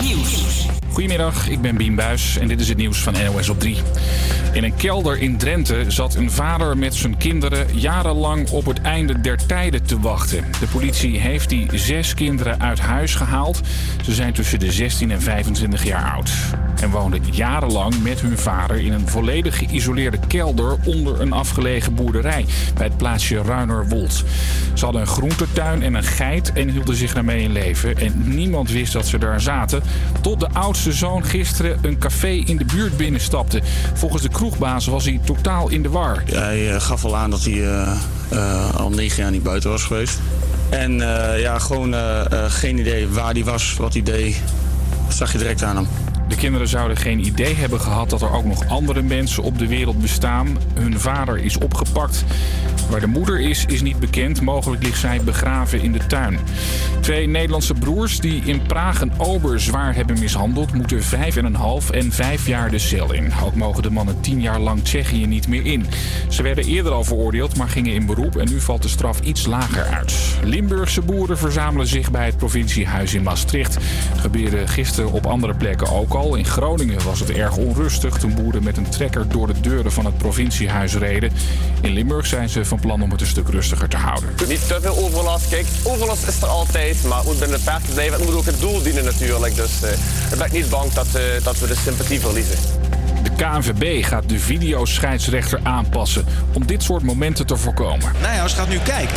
Nieuws. Goedemiddag, ik ben Bien Buis en dit is het nieuws van NOS op 3. In een kelder in Drenthe zat een vader met zijn kinderen jarenlang op het einde der tijden te wachten. De politie heeft die zes kinderen uit huis gehaald. Ze zijn tussen de 16 en 25 jaar oud. En woonden jarenlang met hun vader in een volledig geïsoleerde kelder onder een afgelegen boerderij bij het plaatsje Ruinerwold. Ze hadden een groentetuin en een geit en hielden zich daarmee in leven. En niemand wist dat ze daar zaten. Tot de oudste zoon gisteren een café in de buurt binnenstapte. Volgens de kroegbaas was hij totaal in de war. Hij eh, gaf al aan dat hij eh, eh, al negen jaar niet buiten was geweest. En ja, gewoon geen idee waar hij was, wat hij deed. Dat zag je direct aan hem. De kinderen zouden geen idee hebben gehad dat er ook nog andere mensen op de wereld bestaan. Hun vader is opgepakt. Waar de moeder is, is niet bekend. Mogelijk ligt zij begraven in de tuin. Twee Nederlandse broers die in Praag een ober zwaar hebben mishandeld... moeten vijf en een half en vijf jaar de cel in. Ook mogen de mannen tien jaar lang Tsjechië niet meer in. Ze werden eerder al veroordeeld, maar gingen in beroep... en nu valt de straf iets lager uit. Limburgse boeren verzamelen zich bij het provinciehuis in Maastricht. Het gebeurde gisteren op andere plekken ook al. In Groningen was het erg onrustig toen boeren met een trekker door de deuren van het provinciehuis reden. In Limburg zijn ze van plan om het een stuk rustiger te houden. Niet te veel overlast. Kijk, overlast is er altijd, maar het moet binnen de perken blijven. Het moet ook het doel dienen natuurlijk. Dus eh, ik ben niet bang dat, eh, dat we de sympathie verliezen. De KNVB gaat de videoscheidsrechter aanpassen om dit soort momenten te voorkomen. Nijhuis gaat nu kijken.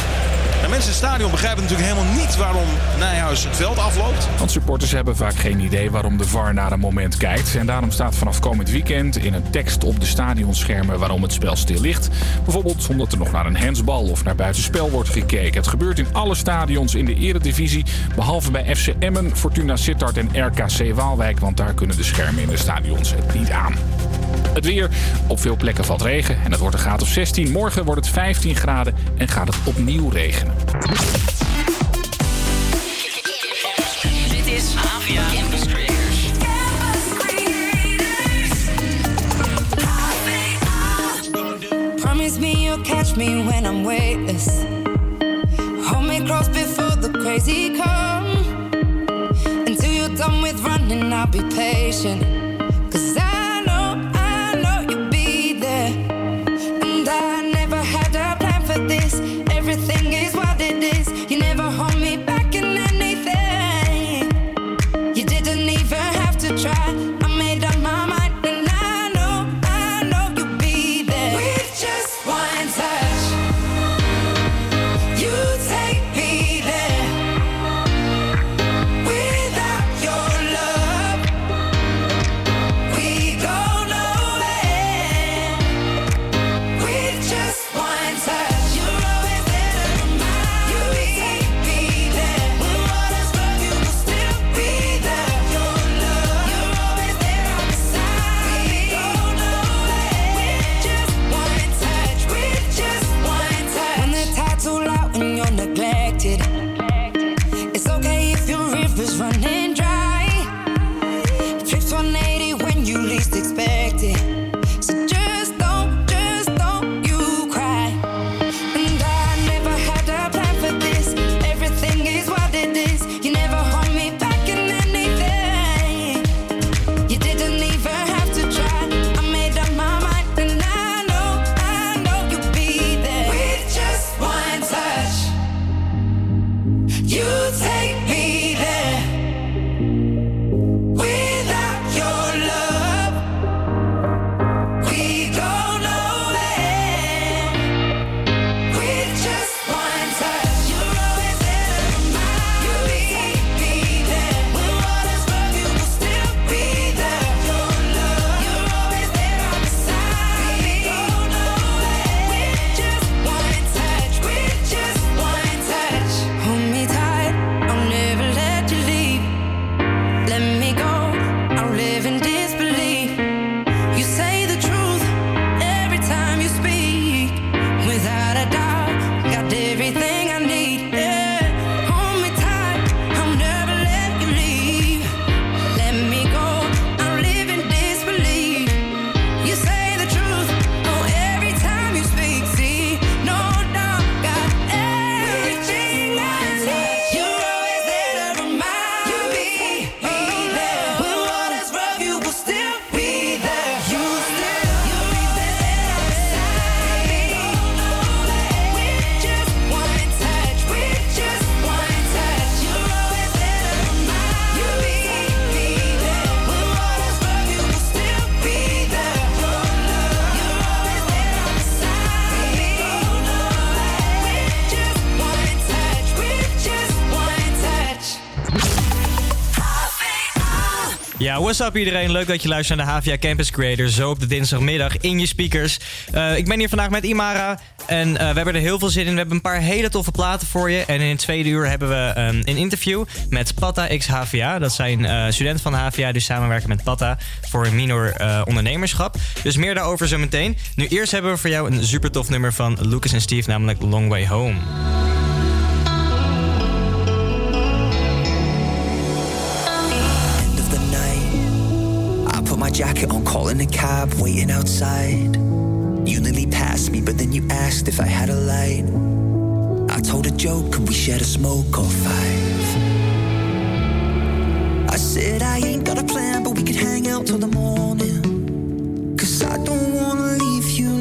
Mensen in het stadion begrijpen natuurlijk helemaal niet waarom Nijhuis het veld afloopt. Want supporters hebben vaak geen idee waarom de VAR naar een moment kijkt. En daarom staat vanaf komend weekend in een tekst op de stadionschermen waarom het spel stil ligt. Bijvoorbeeld omdat er nog naar een handsbal of naar buitenspel wordt gekeken. Het gebeurt in alle stadions in de eredivisie, behalve bij FC Emmen, Fortuna Sittard en RKC Waalwijk. Want daar kunnen de schermen in de stadions het niet aan. Het weer. Op veel plekken valt regen en het wordt een graad of 16. Morgen wordt het 15 graden en gaat het opnieuw regenen. Dit is Havia Campus Creators. Promise me you'll catch me when I'm weightless. Hold me close before the crazy come. Until you're done with running, I'll be patient. What's iedereen, leuk dat je luistert naar de HVA Campus Creator. Zo op de dinsdagmiddag in je speakers. Eh, ik ben hier vandaag met Imara en eh, we hebben er heel veel zin in. We hebben een paar hele toffe platen voor je. En in het tweede uur hebben we ehm, een interview met Patta X HVA. Dat zijn eh, studenten van HVA die samenwerken met Patta voor een minor ondernemerschap. Dus meer daarover zo meteen. Nu eerst hebben we voor jou een super tof nummer van Lucas en Steve, namelijk Long Way Home. jacket on, calling a cab, waiting outside. You nearly passed me, but then you asked if I had a light. I told a joke and we shared a smoke or five. I said I ain't got a plan, but we could hang out till the morning. Cause I don't wanna leave you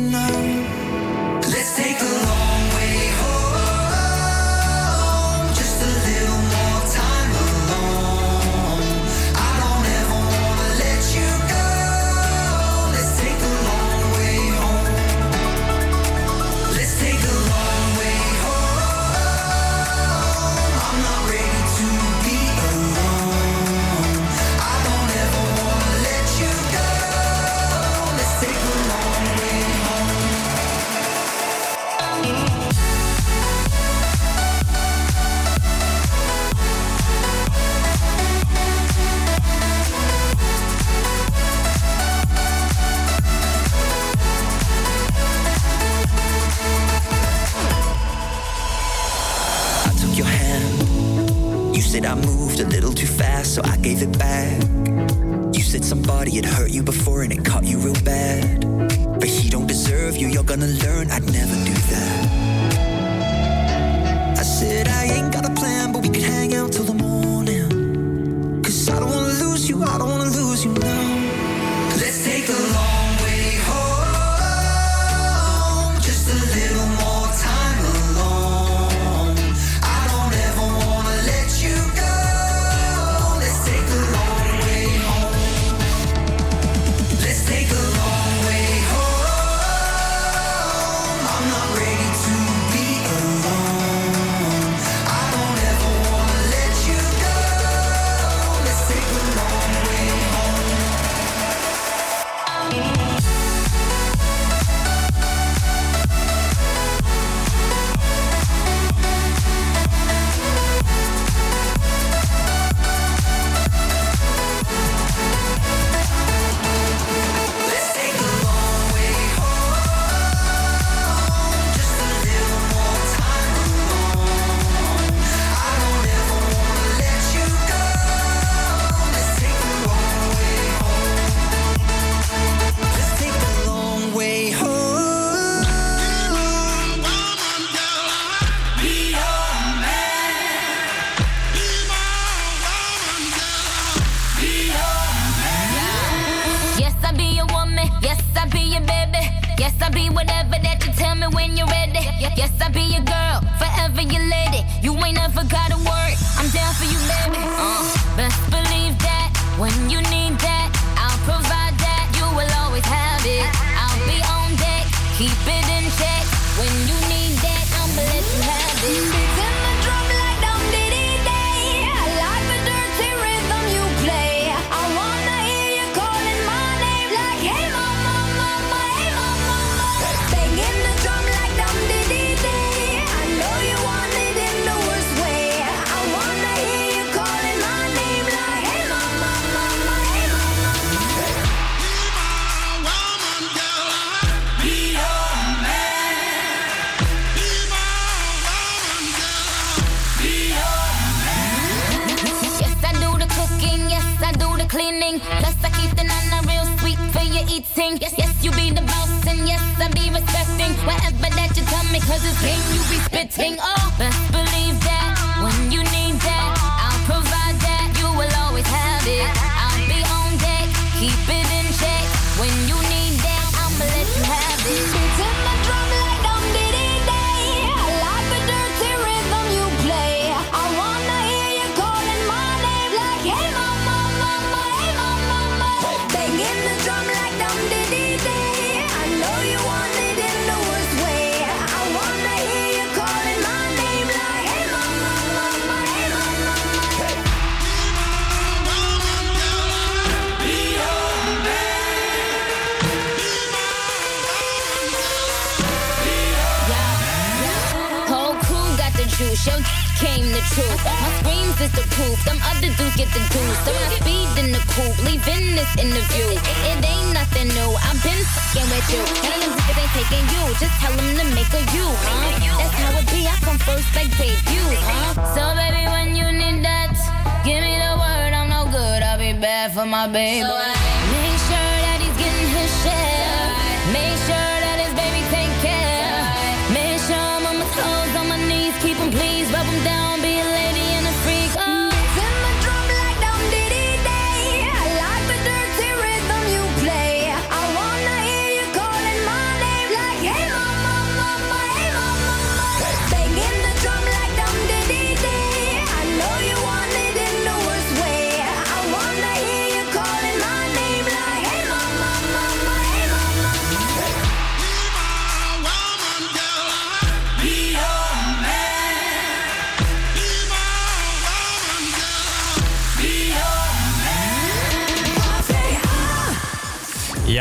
please rub them down.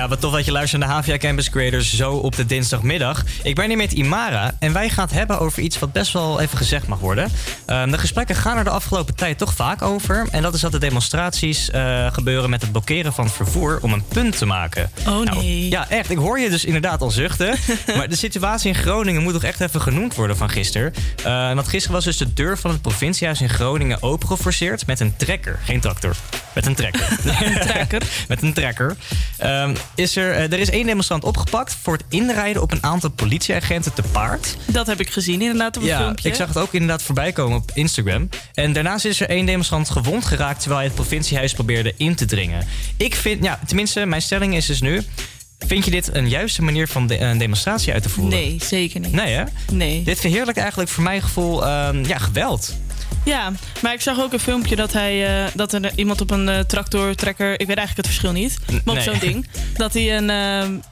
Ja, wat tof dat je luistert naar de Havia Campus Creators zo op de dinsdagmiddag. Ik ben hier met Imara en wij gaan het hebben over iets wat best wel even gezegd mag worden. Ehm, de gesprekken gaan er de afgelopen tijd toch vaak over. En dat is dat de demonstraties eh, gebeuren met het blokkeren van het vervoer om een punt te maken. Oh Nou, nee. ja, echt. Ik hoor je dus inderdaad al zuchten. maar de situatie in Groningen moet toch echt even genoemd worden van gisteren. Eh, want gisteren was dus de deur van het provinciehuis in Groningen opengeforceerd met een trekker. Geen tractor. Met een trekker. trekker. met een trekker. Ehm, is er, eh, er is één demonstrant opgepakt voor het inrijden op een aantal politieagenten te paard. Dat heb ik gezien inderdaad op een Ja, filmpje. ik zag het ook inderdaad voorbij komen op Instagram. En daarnaast is er één demonstrant gewond geraakt terwijl hij het provinciehuis probeerde in te dringen. Ik vind, ja, tenminste, mijn stelling is dus nu. Vind je dit een juiste manier van de, een demonstratie uit te voeren? Nee, zeker niet. Nee, hè? Nee. Dit verheerlijkt eigenlijk voor mijn gevoel ehm, ja, geweld. Ja, maar ik zag ook een filmpje dat, hij, eh, dat er iemand op een eh, tractor, trekker, ik weet eigenlijk het verschil niet, maar op Nee. zo'n ding, dat hij een,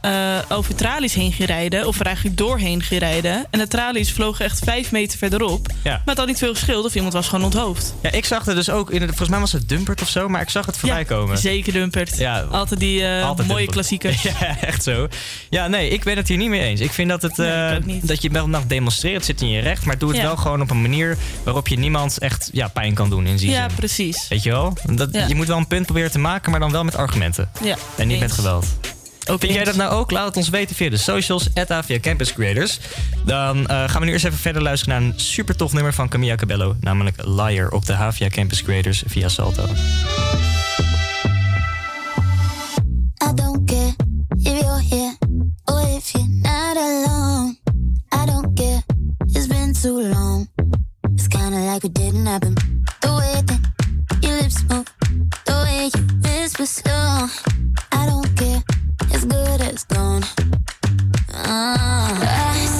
eh, over tralies heen ging rijden, of er eigenlijk doorheen ging rijden. En de tralies vlogen echt vijf meter verderop. Ja. Maar het had niet veel geschild of iemand was gewoon onthoofd. Ja, ik zag het dus ook, in de, volgens mij was het Dumpert of zo, maar ik zag het voorbij komen. Zeker Dumpert. Ja, Altijd die Altijd mooie klassiekers. Ja, echt zo. Ja, nee, ik ben het hier niet mee eens. Ik vind dat, het, Nee, dat je wel mag demonstreren, het zit in je recht, maar doe het Ja. wel gewoon op een manier waarop je niemand echt ja, pijn kan doen in die Ja, zin. precies. Weet je wel? Dat, Ja. Je moet wel een punt proberen te maken, maar dan wel met argumenten. Ja, En niet met geweld. Ook Vind jij dat nou ook? Laat het ons weten via de socials, via Campus Creators. Dan eh, gaan we nu eerst even verder luisteren naar een super tof nummer van Camilla Cabello. Namelijk Liar op de Havia Campus Creators via Salto. I don't care if you're here or if you're not alone. I don't care, it's been too long. It's kinda like it didn't happen. The way that your lips move, the way you whisper slow. I don't care, it's good as gone. Ah, I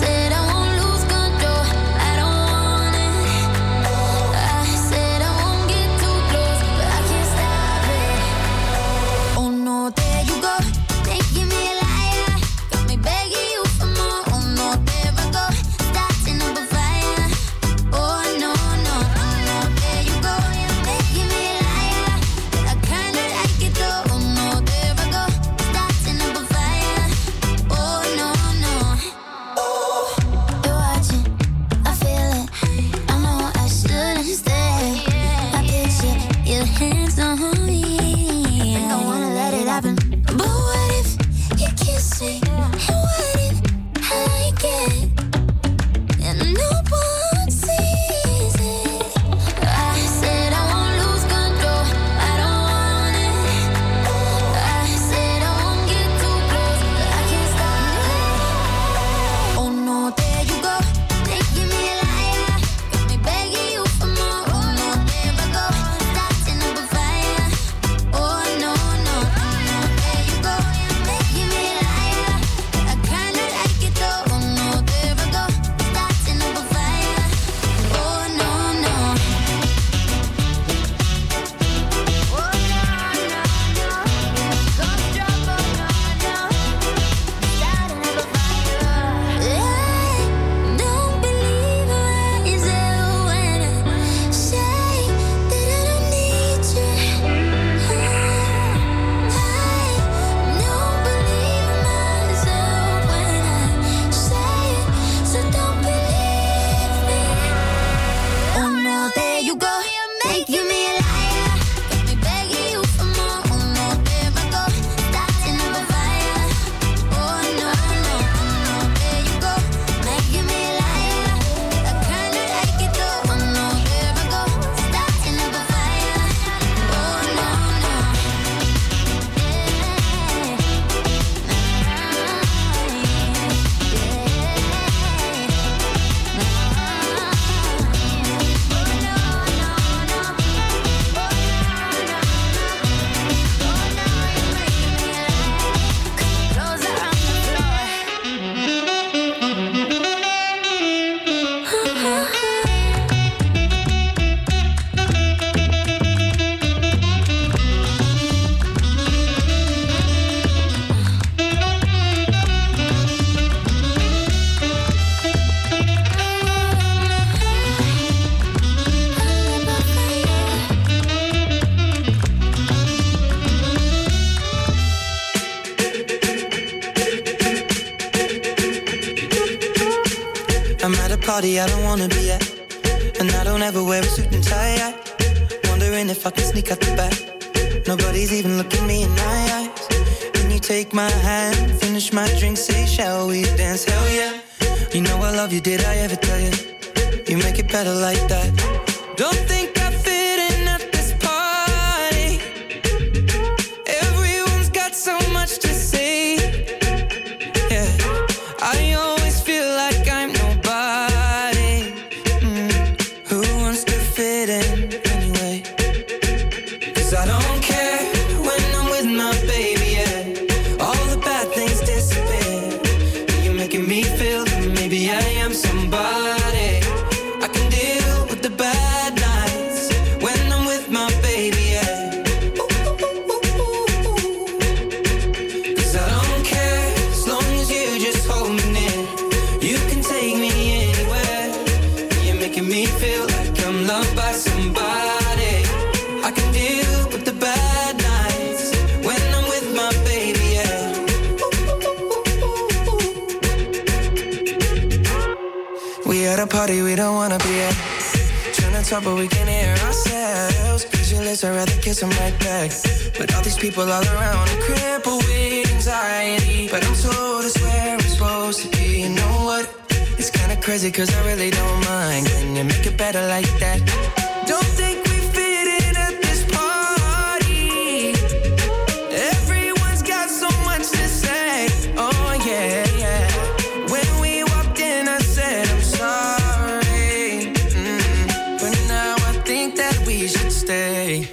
should stay.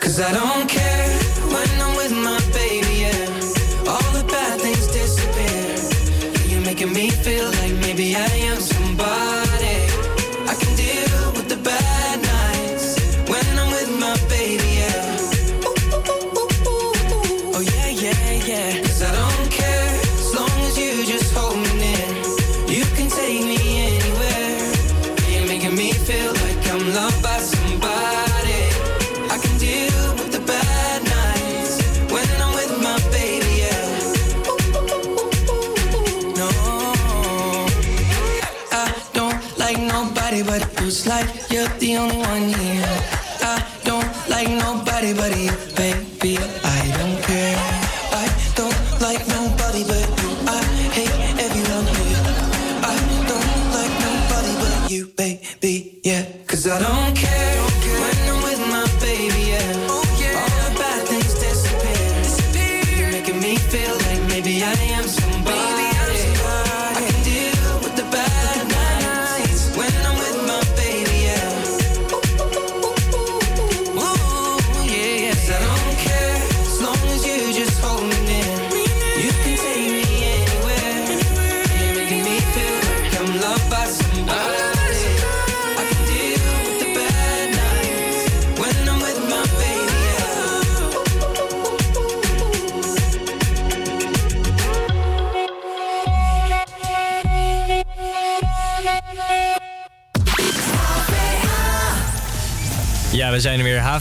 Cause I don't care. Feels like you're the only one here. I don't like nobody but you.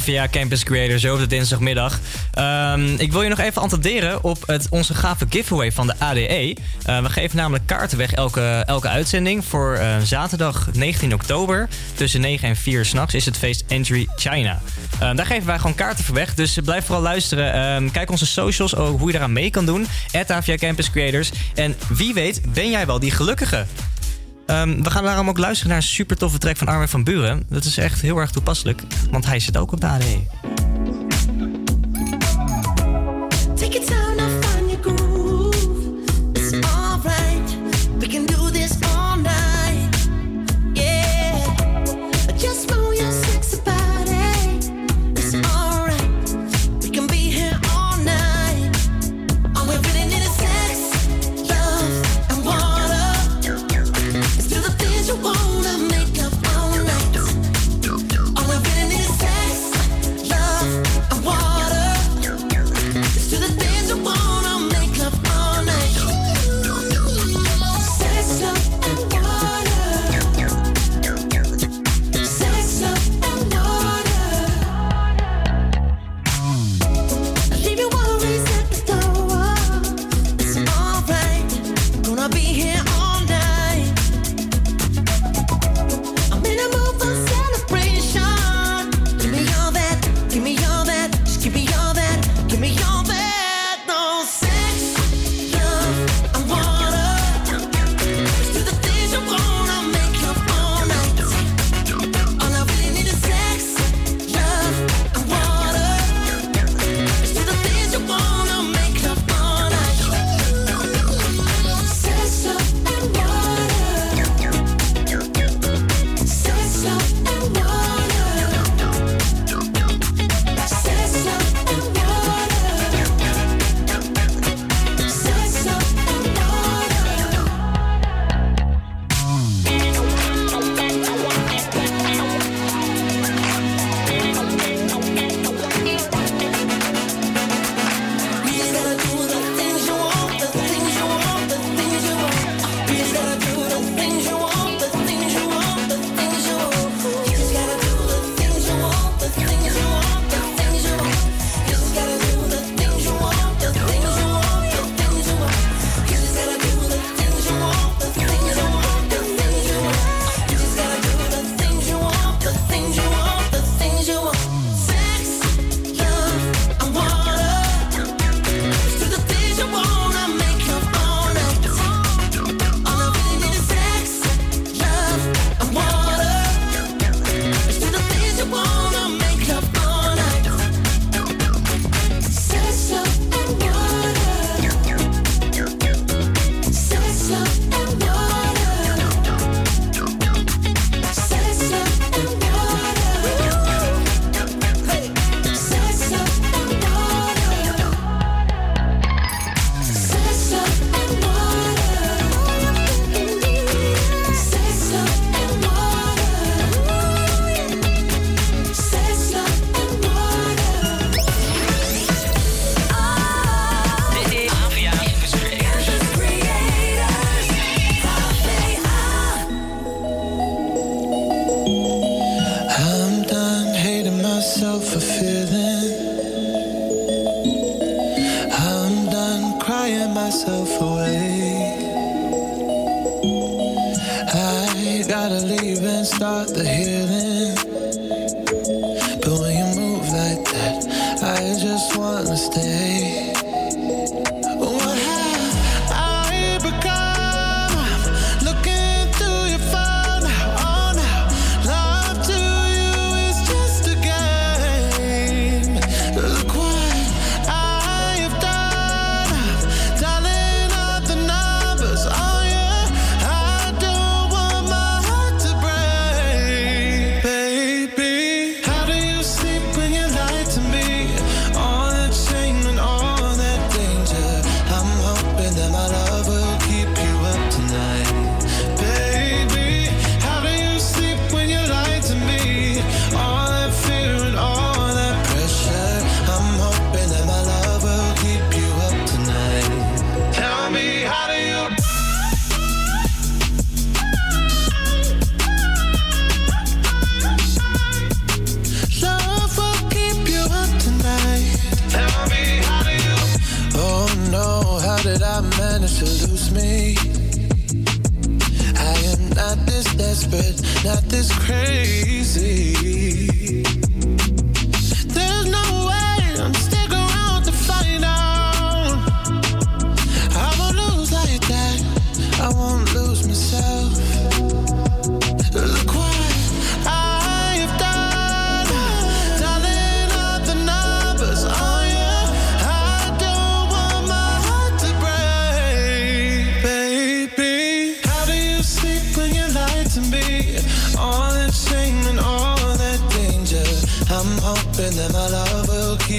via Campus Creators zo op de dinsdagmiddag. Ehm, ik wil je nog even attenderen op het, onze gave giveaway van de ADE. Eh, we geven namelijk kaarten weg elke, elke uitzending. Voor eh, zaterdag 19 oktober tussen 9 en 4 s'nachts is het feest Entry China. Ehm, daar geven wij gewoon kaarten voor weg, dus blijf vooral luisteren. Ehm, kijk onze socials, ook hoe je eraan mee kan doen. At Campus Creators. En wie weet ben jij wel die gelukkige. Ehm, we gaan daarom ook luisteren naar een super toffe track van Armin van Buren. Dat is echt heel erg toepasselijk, want hij zit ook op de AD.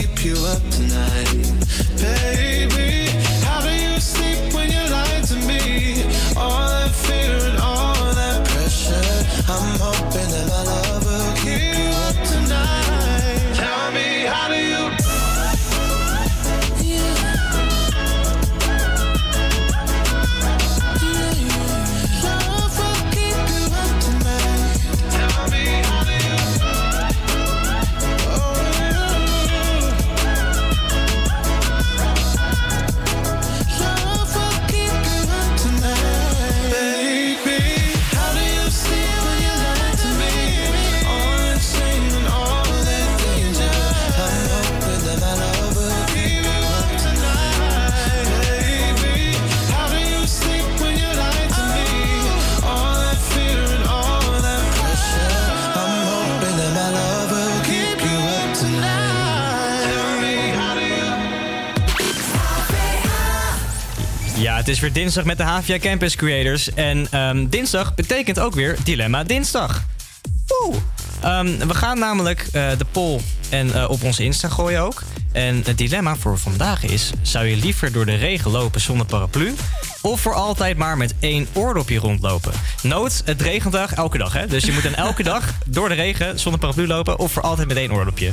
Keep you up tonight, baby. Het is weer dinsdag met de Havia Campus Creators. En ehm, dinsdag betekent ook weer Dilemma Dinsdag. Oeh. Ehm, we gaan namelijk eh, de poll en, eh, op onze Insta gooien ook. En het dilemma voor vandaag is... zou je liever door de regen lopen zonder paraplu... of voor altijd maar met één oordopje rondlopen? Nood, het regent dag elke dag, hè? Dus je moet dan elke dag door de regen zonder paraplu lopen... of voor altijd met één oordopje.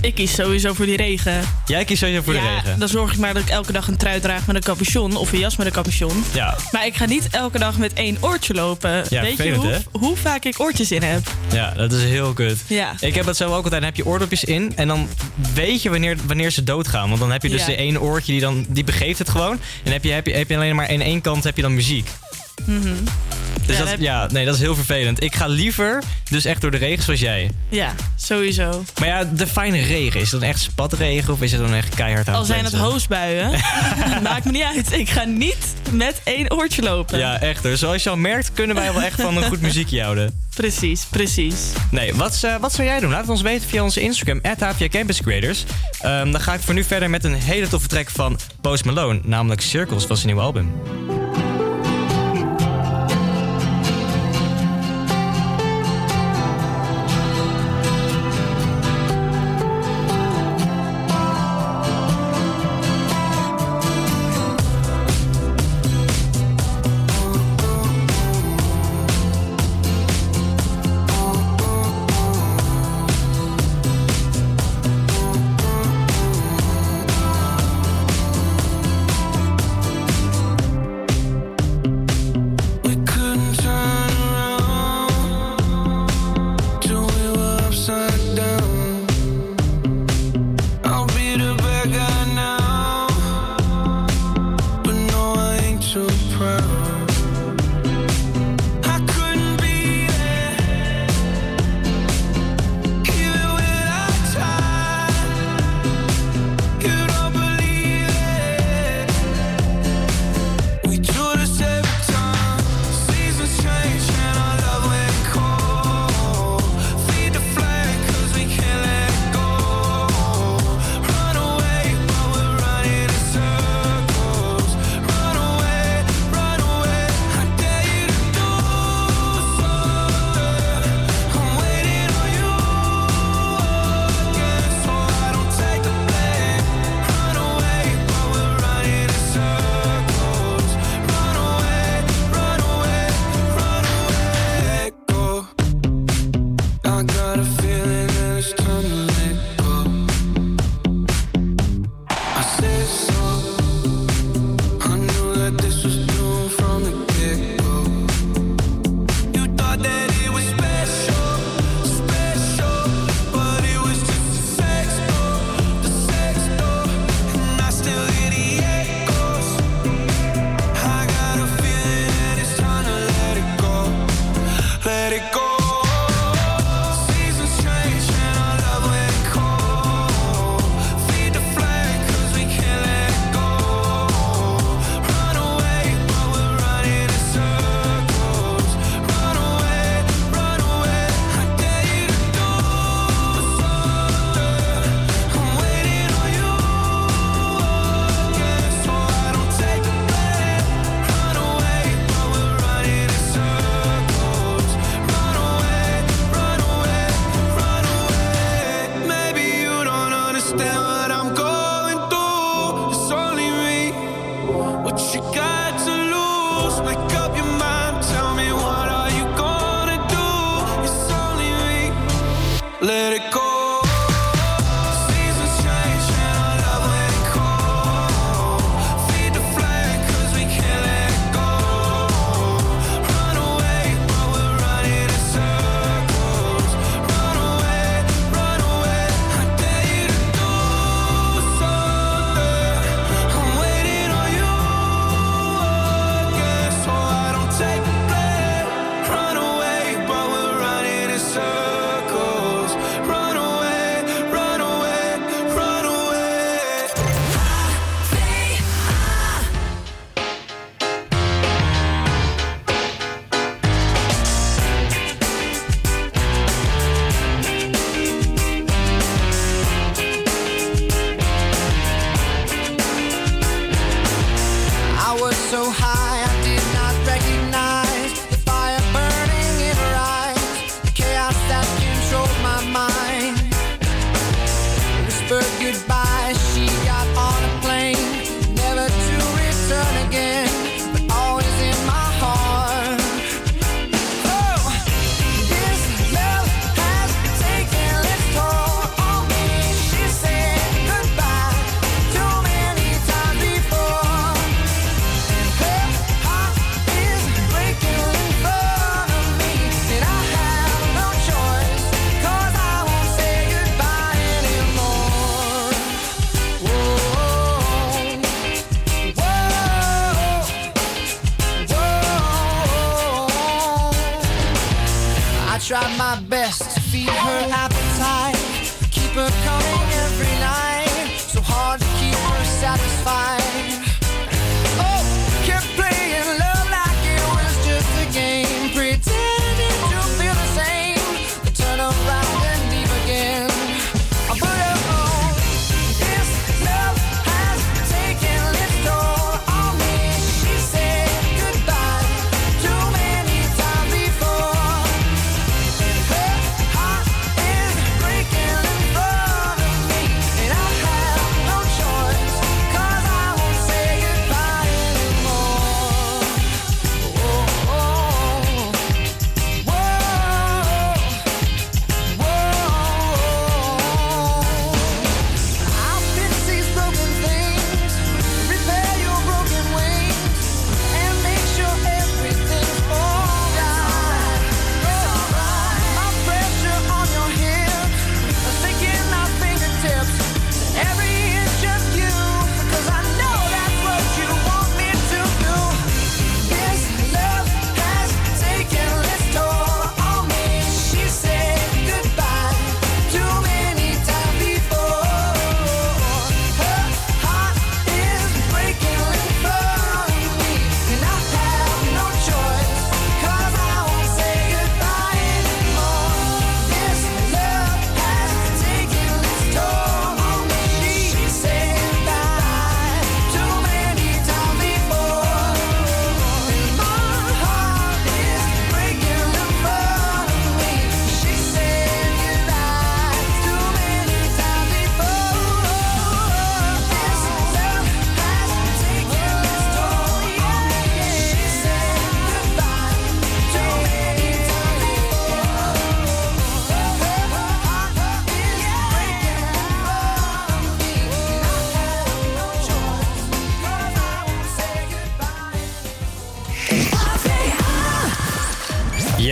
Ik kies sowieso voor die regen. Jij kiest sowieso voor de ja, regen. dan zorg ik maar dat ik elke dag een trui draag met een capuchon of een jas met een capuchon. Ja. Maar ik ga niet elke dag met één oortje lopen. Ja, Weet je hoe, hè? hoe vaak ik oortjes in heb? Ja, dat is heel kut. Ja. Ik heb het zo ook altijd. Dan heb je oordopjes in en dan weet je wanneer, wanneer ze doodgaan. Want dan heb je dus de ene oortje die dan die begeeft het gewoon. En heb je, heb je, heb je alleen maar aan één kant heb je dan muziek. Mhm. Dus Ja, dat, heb- ja, nee, dat is heel vervelend. Ik ga liever dus echt door de regen zoals jij. Ja, sowieso. Maar ja, de fijne regen, is dan echt spatregen of is het dan echt keihard aan Al zijn het hoosbuien, maakt me niet uit. Ik ga niet met één oortje lopen. Ja, echt hoor. Zoals je al merkt, kunnen wij wel echt van een goed muziekje houden. Precies, precies. Nee, wat, eh, wat zou jij doen? Laat het ons weten via onze Instagram, HVA Campus Creators. Ehm, dan ga ik voor nu verder met een hele toffe track van Post Malone, namelijk Circles van zijn nieuwe album.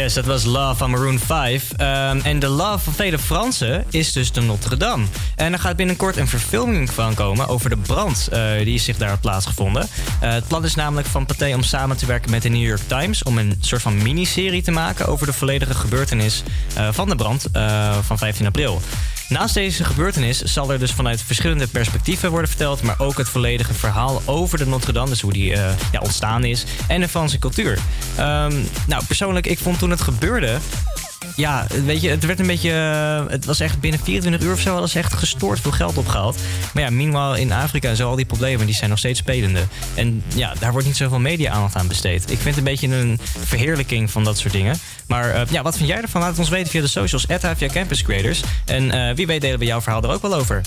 Yes, dat was Love van Maroon 5. Ehm, en de Love van vele Fransen is dus de Notre Dame. En er gaat binnenkort een verfilming van komen over de brand eh, die zich daar had plaatsgevonden. Eh, het plan is namelijk van Pathé om samen te werken met de New York Times... om een soort van miniserie te maken over de volledige gebeurtenis eh, van de brand van 15 april. Naast deze gebeurtenis zal er dus vanuit verschillende perspectieven worden verteld, maar ook het volledige verhaal over de Notre Dame, dus hoe die eh, ja, ontstaan is, en de Franse cultuur. Ehm, nou, persoonlijk, ik vond toen het gebeurde. Ja, weet je, het werd een beetje. eh, Het was echt binnen 24 uur of zo hadden ze echt gestoord veel geld opgehaald. Maar ja, meanwhile in Afrika en zo, al die problemen, die zijn nog steeds spelende. En ja, daar wordt niet zoveel media-aandacht aan besteed. Ik vind het een beetje een verheerlijking van dat soort dingen. Maar eh, ja, wat vind jij ervan? Laat het ons weten via de socials, HVA Campus Creators. En eh, wie weet delen we jouw verhaal er ook wel over.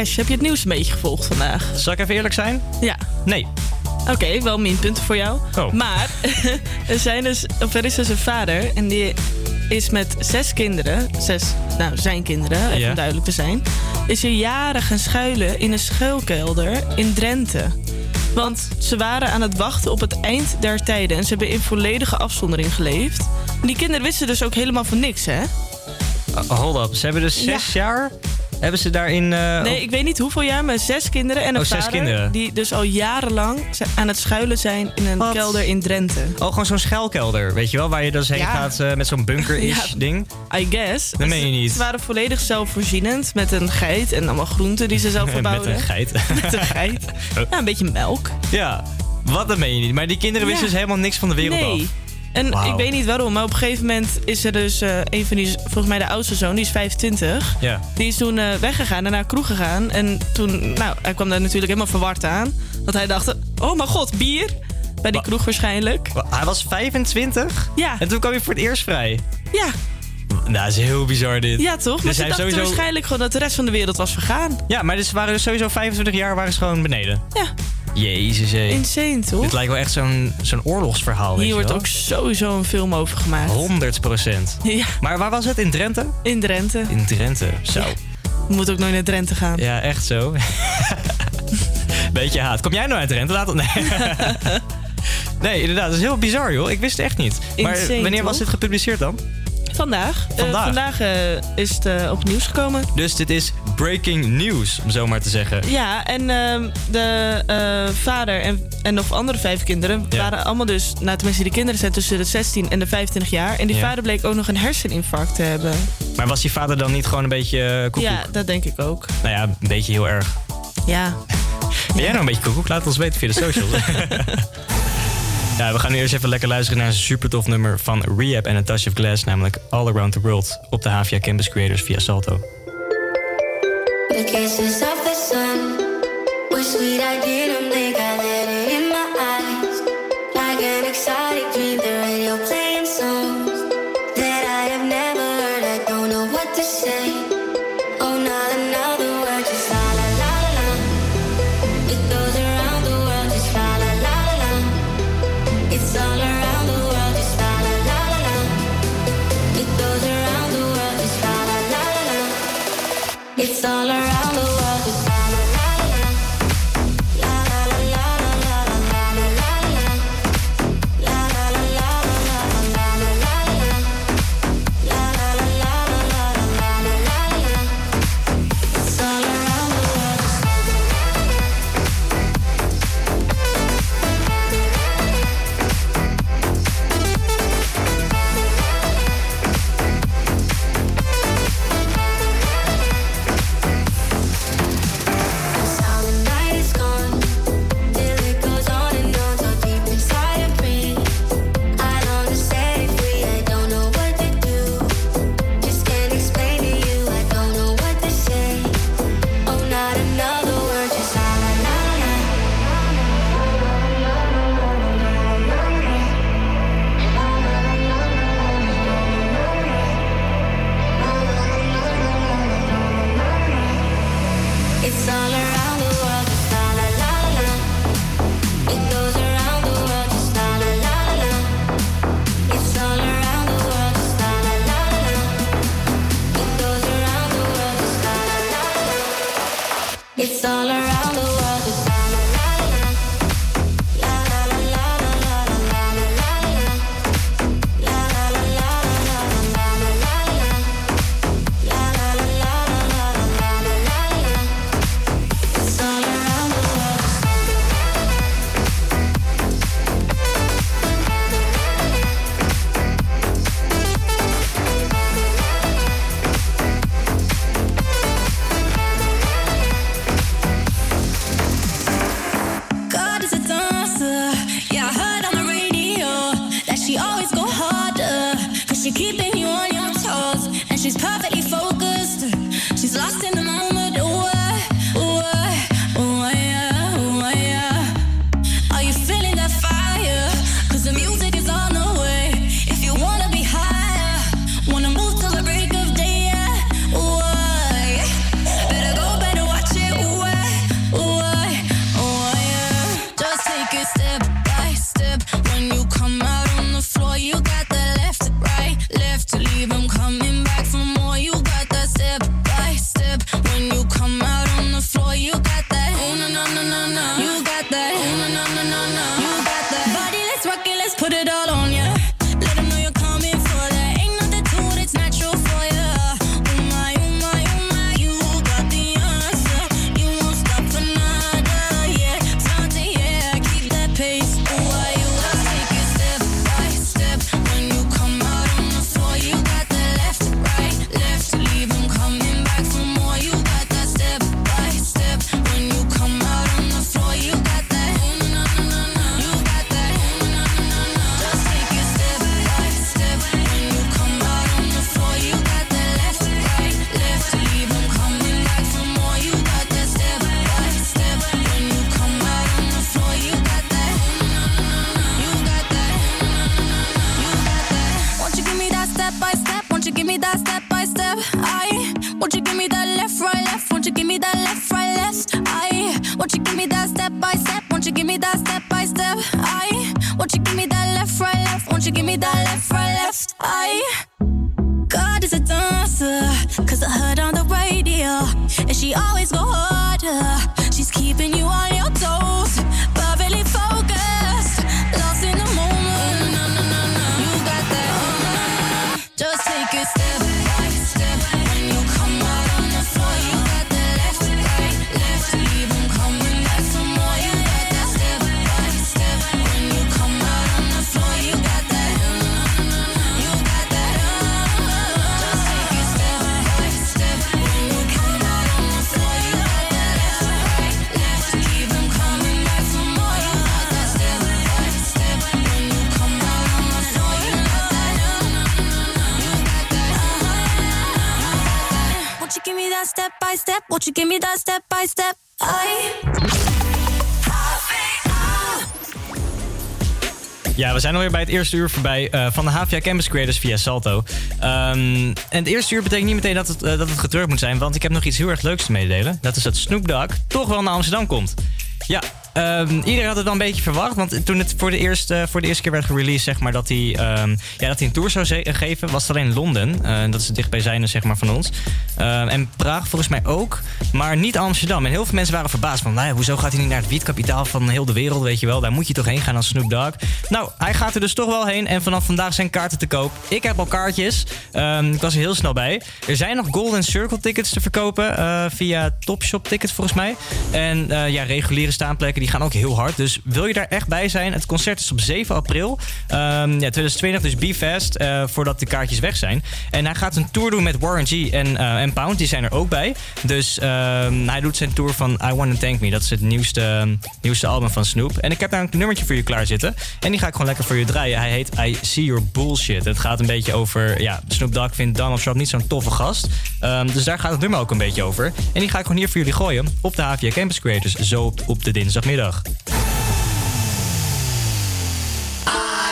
Heb je het nieuws een beetje gevolgd vandaag? Zal ik even eerlijk zijn? Ja. Nee. Oké, wel minpunten voor jou. Oh. Maar er, zijn dus, of er is dus een vader en die is met zes kinderen, zes, nou zijn kinderen, even om duidelijk te zijn, is er jaren gaan schuilen in een schuilkelder in Drenthe. Want ze waren aan het wachten op het eind der tijden en ze hebben in volledige afzondering geleefd. En die kinderen wisten dus ook helemaal van niks, hè? Uh, hold up. Ze hebben dus zes jaar... Hebben ze daarin... eh, Nee, ik weet niet hoeveel jaar, maar zes kinderen en een Oh, zes vader kinderen. die dus al jarenlang aan het schuilen zijn in een kelder in Drenthe. Oh, gewoon zo'n schuilkelder, weet je wel? Waar je dus heen Ja. gaat eh, met zo'n bunker-ish Ja. ding. I guess. Dat meen je niet. Ze waren volledig zelfvoorzienend met een geit en allemaal groenten die ze zelf Met verbouwden. een geit. Met een geit. Ja, een beetje melk. Ja, wat dat meen je niet. Maar die kinderen wisten Ja. dus helemaal niks van de wereld nee. af. En ik weet niet waarom, maar op een gegeven moment is er dus eh, een van die, volgens mij de oudste zoon, die is 25. Ja. Die is toen eh, weggegaan en naar een kroeg gegaan. En toen, nou, hij kwam daar natuurlijk helemaal verward aan. Dat hij dacht, oh mijn god, bier? Bij die kroeg waarschijnlijk. Hij was 25? Ja. En toen kwam hij voor het eerst vrij. Ja, Nou, dat is heel bizar dit. ja toch? Maar Dus ze hij dachten sowieso... waarschijnlijk gewoon dat de rest van de wereld was vergaan. Ja, maar dus ze waren dus sowieso 25 jaar waren ze gewoon beneden. Ja. Jezus, hé. Insane, toch? Dit lijkt wel echt zo'n zo'n oorlogsverhaal, weet Hier wordt wel? ook sowieso een film over gemaakt. 100 procent. Ja, Maar waar was het? In Drenthe? in Drenthe. In Drenthe, zo. Je moet ook nooit naar Drenthe gaan. Ja, echt zo. Beetje haat. Kom jij nou uit Drenthe? Laat het... Nee. nee, inderdaad. Dat is heel bizar, joh. Ik wist het echt niet. Maar Insane, wanneer was dit gepubliceerd dan? Vandaag. Eh, Vandaag? vandaag eh, is het eh, op het nieuws gekomen. Dus dit is breaking news, om zo maar te zeggen. Ja, en ehm, de eh, vader en, en nog andere vijf kinderen Ja. waren allemaal dus... Nou, tenminste, die kinderen zijn tussen de 16 en de 25 jaar. En die Ja. vader bleek ook nog een herseninfarct te hebben. Maar was die vader dan niet gewoon een beetje eh, koekoek? Ja, dat denk ik ook. Nou ja, een beetje heel erg. Ja. Ben jij nou een beetje koekoek? Laat ons weten via de socials. ja, we gaan nu eerst even lekker luisteren naar een super tof nummer van Rehab en A Touch of Glass, namelijk All Around the World op de HVA Campus Creators via Salto. The kisses of the sun were sweet. I zijn alweer bij het eerste uur voorbij eh, van de HVA Campus Creators via Salto. Ehm, en het eerste uur betekent niet meteen dat het, eh, dat het getreurd moet zijn, want ik heb nog iets heel erg leuks te mededelen. Dat is dat Snoop Dogg toch wel naar Amsterdam komt. Ja, ehm, iedereen had het wel een beetje verwacht, want toen het voor de eerste, voor de eerste keer werd gereleased, zeg maar, dat hij, ehm, ja, dat hij een tour zou geven, was het alleen Londen. Eh, dat is het dichtbijzijnde, zeg maar, van ons. Ehm, en Praag volgens mij ook, maar niet Amsterdam. En heel veel mensen waren verbaasd van, nou hoezo gaat hij niet naar het wietkapitaal van heel de wereld, weet je wel? Daar moet je toch heen gaan als Snoop Dogg. Nou, hij gaat er dus toch wel heen en vanaf vandaag zijn kaarten te koop. Ik heb al kaartjes, Ehm, ik was er heel snel bij. Er zijn nog Golden Circle tickets te verkopen eh, via Topshop Tickets volgens mij. En eh, ja, reguliere staanplekken die gaan ook heel hard. Dus wil je daar echt bij zijn? Het concert is op 7 april. Ehm, ja, 2020, dus eh, voordat de kaartjes weg zijn. En hij gaat een tour doen met Warren G en, eh, en Pound. Die zijn er ook bij. Dus ehm, hij doet zijn tour van I Wanna Thank Me. Dat is het nieuwste, nieuwste album van Snoop. En ik heb daar een nummertje voor je klaar zitten. En die ga ik gewoon lekker voor je draaien. Hij heet I See Your Bullshit. Het gaat een beetje over... Ja, Snoop Dogg vindt Donald Trump niet zo'n toffe gast. Ehm, dus daar gaat het nummer ook een beetje over. En die ga ik gewoon hier voor jullie gooien. Op de HVA Campus Creators. Zo op, de dinsdagmiddag.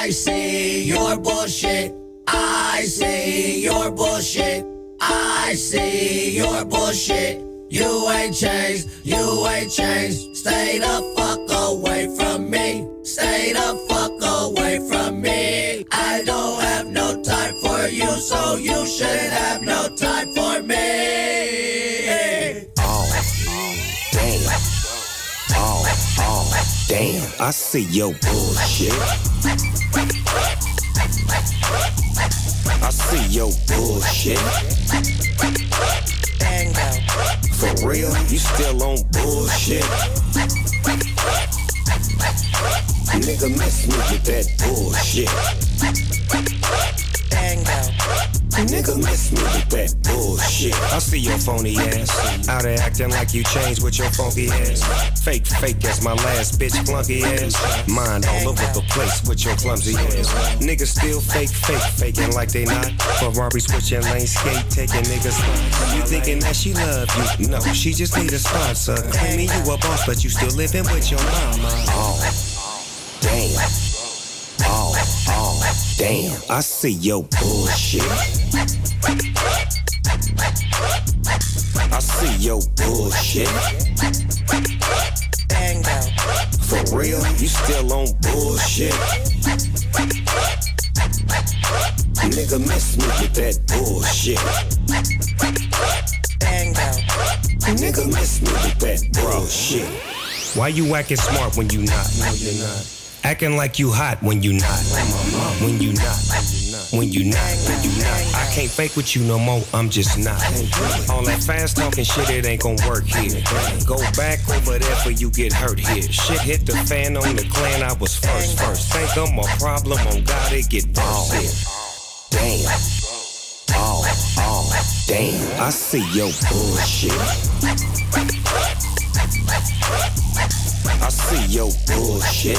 I see your bullshit. I see your bullshit. I see your bullshit. You ain't changed, you ain't changed. Stay the fuck away from me. Stay the fuck away from me. I don't have no time for you, so you shouldn't have no time for me. Oh, damn. Oh, oh, damn. I see your bullshit. I see your bullshit. For real, you still on bullshit. Nigga, miss me with that bullshit. Nigga, miss me with that bullshit. I see your phony ass. Out there acting like you changed with your funky ass. Fake, fake as my last bitch flunky ass. Mind all over the place with your clumsy ass. Niggas still fake, fake, faking like they not. Ferrari switching lane skate, taking niggas. You thinking that she love you? No, she just need a sponsor. Claiming you a boss, but you still living with your mama. Oh, damn. Oh, damn. I see your bullshit. I see your bullshit. For real, you still on bullshit. Nigga, miss me with that bullshit. Nigga, miss me with that bullshit. Why you acting smart when you not? No, you're not. Acting like you hot when you not. When you not. When you not. When you not. I can't fake with you no more. I'm just not. All that fast talking shit, it ain't gonna work here. Go back over there for you get hurt here. Shit hit the fan on the clan. I was first first. Think I'm a problem on God. It get worse here. Damn. Oh, oh, damn. I see your bullshit. I see your bullshit.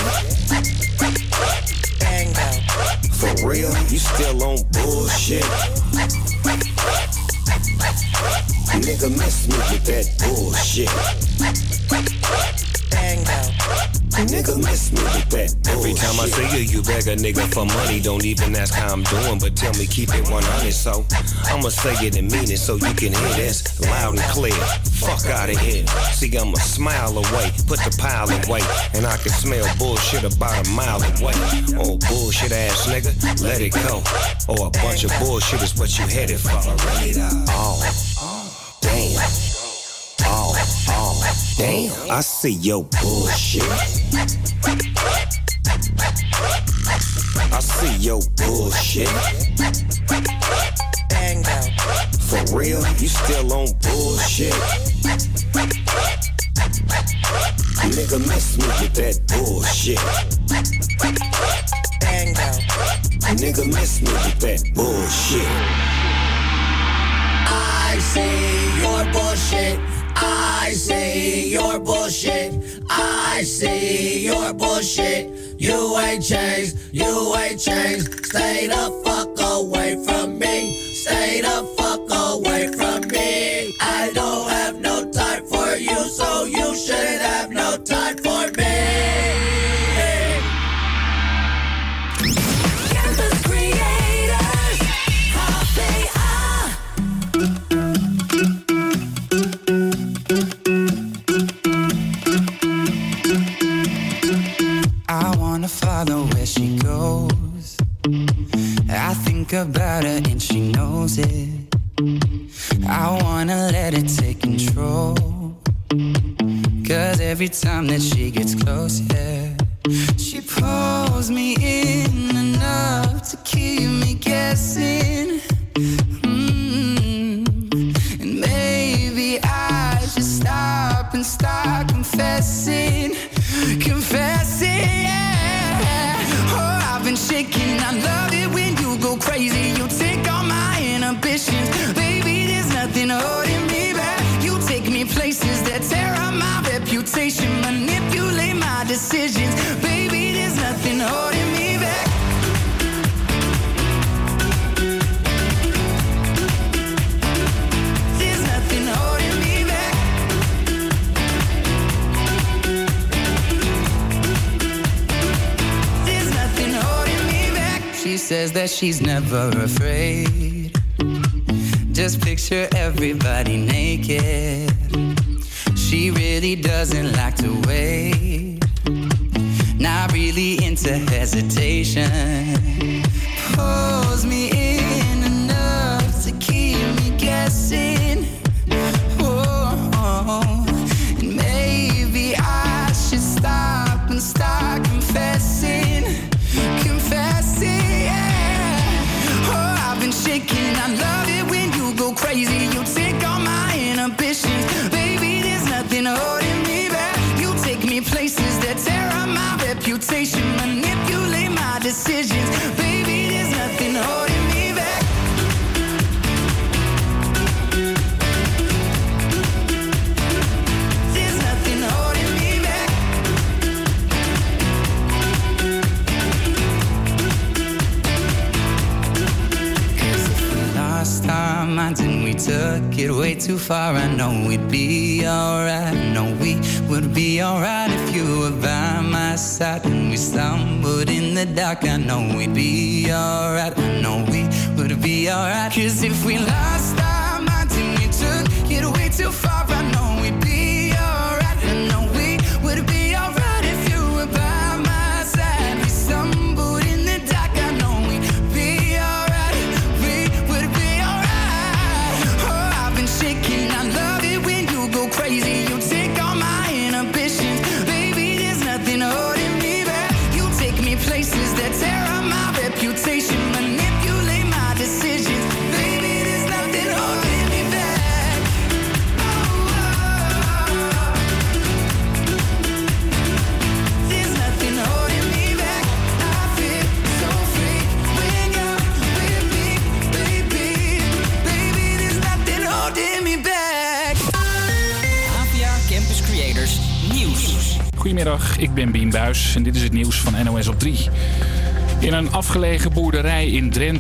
For real, you still on bullshit. Nigga, miss me with that bullshit miss me that. Every time I see you, you beg a nigga for money. Don't even ask how I'm doing, but tell me keep it 100. So I'ma say it and mean it so you can hear this loud and clear. Fuck out of here. See, I'ma smile away, put the pile away, and I can smell bullshit about a mile away. Oh, bullshit ass nigga, let it go. Or oh, a bunch of bullshit is what you headed for. Oh, damn all, all. Damn, I see your bullshit. I see your bullshit. For real, you still on bullshit. Nigga, miss me with that bullshit. Nigga, miss me with that bullshit. I see your bullshit. I see your bullshit. I see your bullshit. You ain't changed. You ain't changed. Stay the fuck away from me. Stay the fuck away from me. I don't have no time for you, so you shouldn't have no time for me.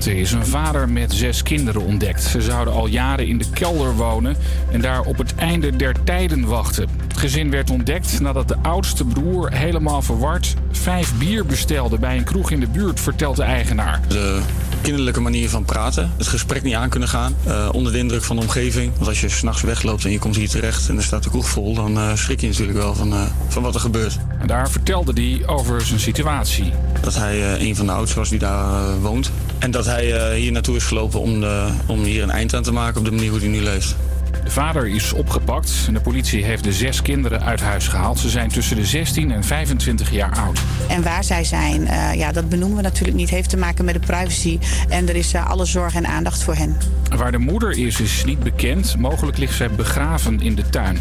Is een vader met zes kinderen ontdekt. Ze zouden al jaren in de kelder wonen en daar op het einde der tijden wachten. Het gezin werd ontdekt nadat de oudste broer helemaal verward vijf bier bestelde bij een kroeg in de buurt, vertelt de eigenaar. De kinderlijke manier van praten, het gesprek niet aan kunnen gaan, uh, onder de indruk van de omgeving. Want als je s'nachts wegloopt en je komt hier terecht en er staat de kroeg vol, dan uh, schrik je natuurlijk wel van, eh, van wat er gebeurt. En daar vertelde hij over zijn situatie. Dat hij een van de oudsten was die daar woont. En dat hij eh, hier naartoe is gelopen om, om hier een eind aan te maken op de manier hoe hij nu leeft. De vader is opgepakt en de politie heeft de zes kinderen uit huis gehaald. Ze zijn tussen de 16 en 25 jaar oud. En waar zij zijn, eh, ja, dat benoemen we natuurlijk niet. Heeft te maken met de privacy. En er is eh, alle zorg en aandacht voor hen. Waar de moeder is, is niet bekend. Mogelijk ligt zij begraven in de tuin.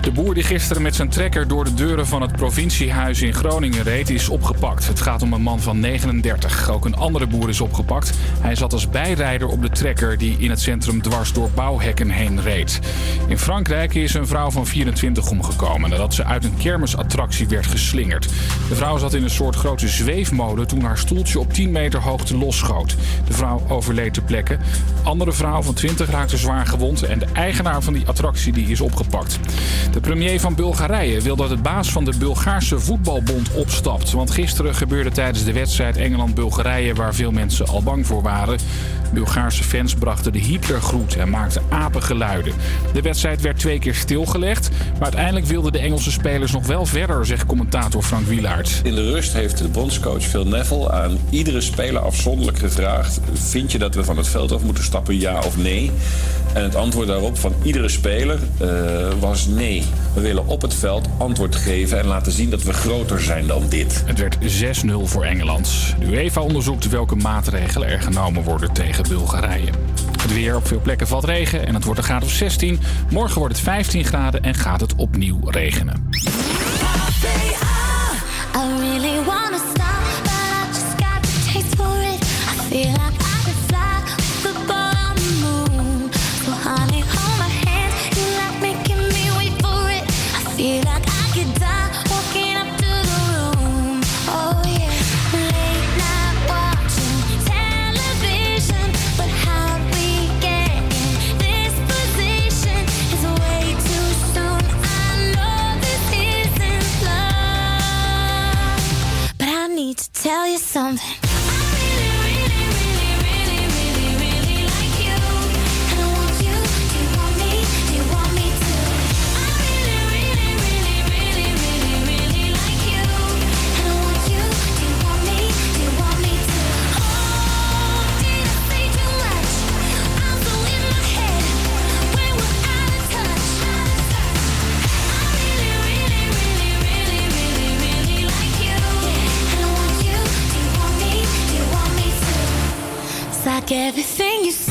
De boer die gisteren met zijn trekker door de deuren van het provinciehuis in Groningen reed, is opgepakt. Het gaat om een man van 39. Ook een andere boer is opgepakt. Hij zat als bijrijder op de trekker die in het centrum dwars door bouwhekken heen reed. In Frankrijk is een vrouw van 24 omgekomen nadat ze uit een kermisattractie werd geslingerd. De vrouw zat in een soort grote zweefmolen toen haar stoeltje op 10 meter hoogte losschoot. De vrouw overleed ter plekke. Andere vrouw van 20 raakte zwaar gewond en de eigenaar van die attractie die is opgepakt. De premier van Bulgarije wil dat het baas van de Bulgaarse voetbalbond opstapt. Want gisteren gebeurde tijdens de wedstrijd Engeland-Bulgarije waar veel mensen al bang voor waren. Bulgaarse fans brachten de Hitlergroet en maakten apengeluiden. De wedstrijd werd twee keer stilgelegd, maar uiteindelijk wilden de Engelse spelers nog wel verder, zegt commentator Frank Wielaert. In de rust heeft de bondscoach Phil Neville aan iedere speler afzonderlijk gevraagd: vind je dat we van het veld af moeten stappen, ja of nee? En het antwoord daarop van iedere speler eh, was nee. We willen op het veld antwoord geven en laten zien dat we groter zijn dan dit. Het werd 6-0 voor Engeland. De UEFA onderzoekt welke maatregelen er genomen worden tegen Bulgarije. Het weer op veel plekken valt regen en het wordt een graad of 16. Morgen wordt het 15 graden en gaat het opnieuw regenen. Tell you something. Like everything you say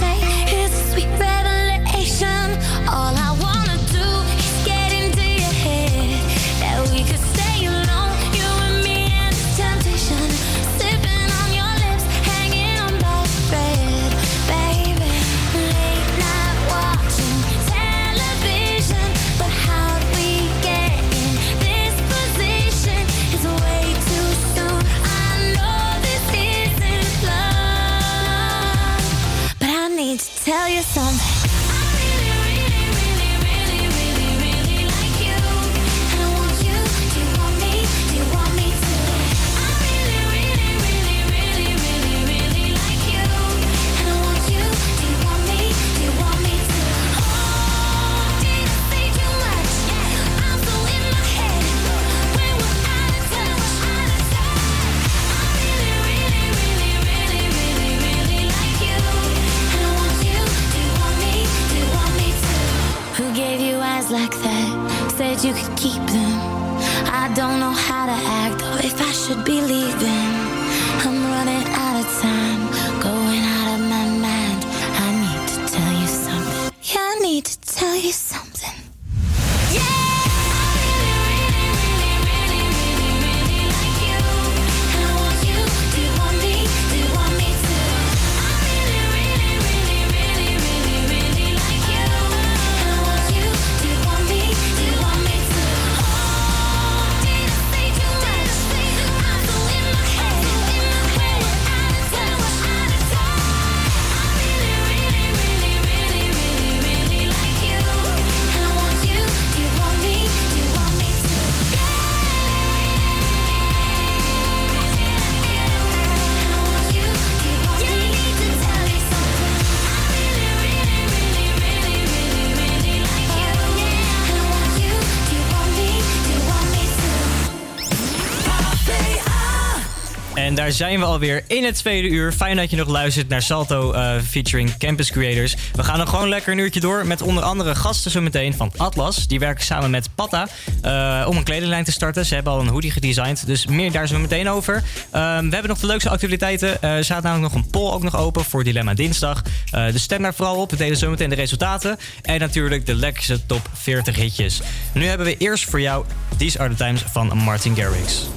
tell you something. daar zijn we alweer in het tweede uur. Fijn dat je nog luistert naar Salto eh, featuring Campus Creators. We gaan nog gewoon lekker een uurtje door met onder andere gasten zo meteen van Atlas. Die werken samen met Patta eh, om een kledinglijn te starten. Ze hebben al een hoodie gedesigned, dus meer daar zo meteen over. Ehm, we hebben nog de leukste actualiteiten. Eh, er staat namelijk nog een poll ook nog open voor Dilemma Dinsdag. dus stem daar vooral op. We delen zo meteen de resultaten. En natuurlijk de lekkerste top 40 hitjes. Nu hebben we eerst voor jou These Are The Times van Martin Garrix.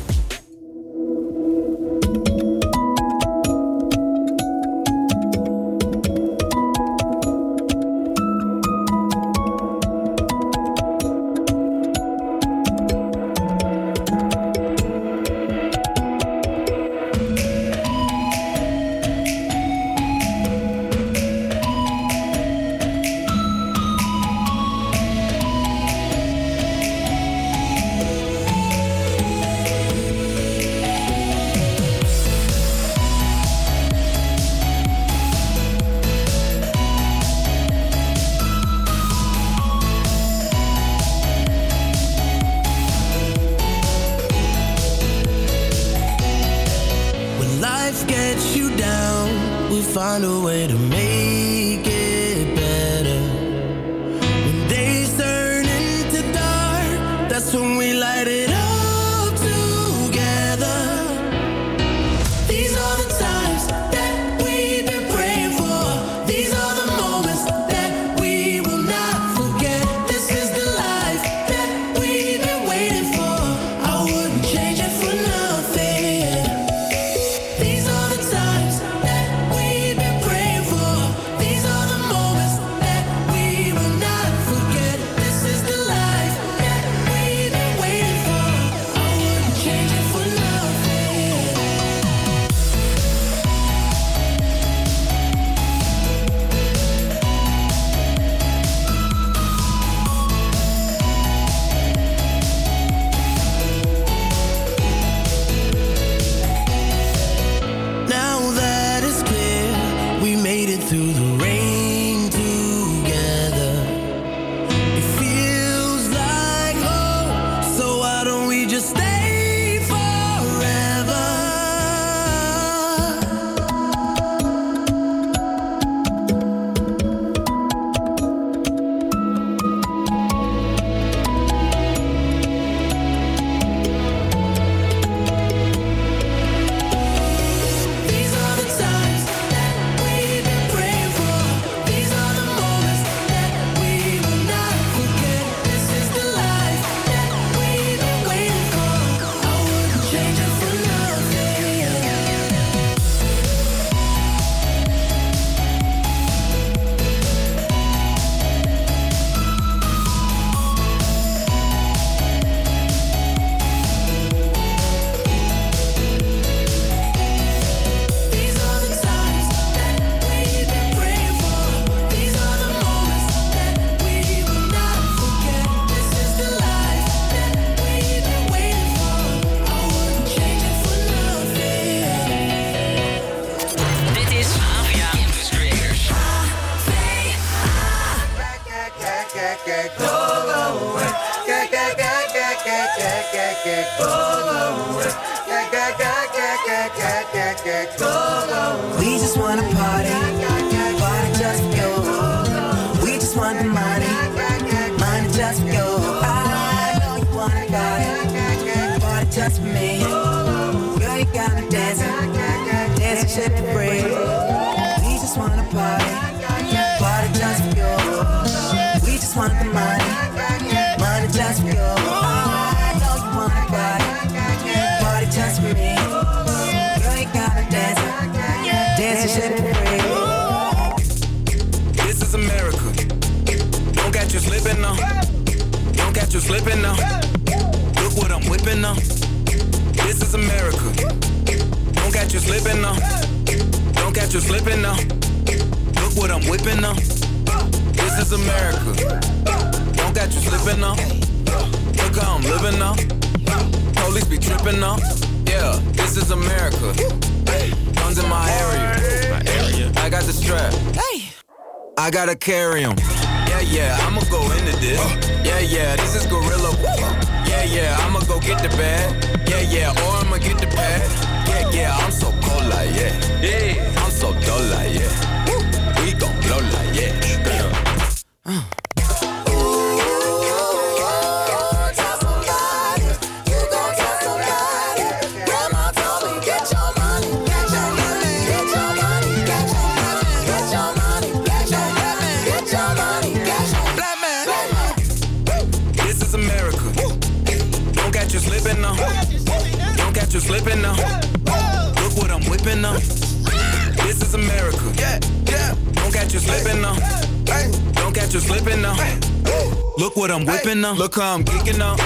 come kicking up.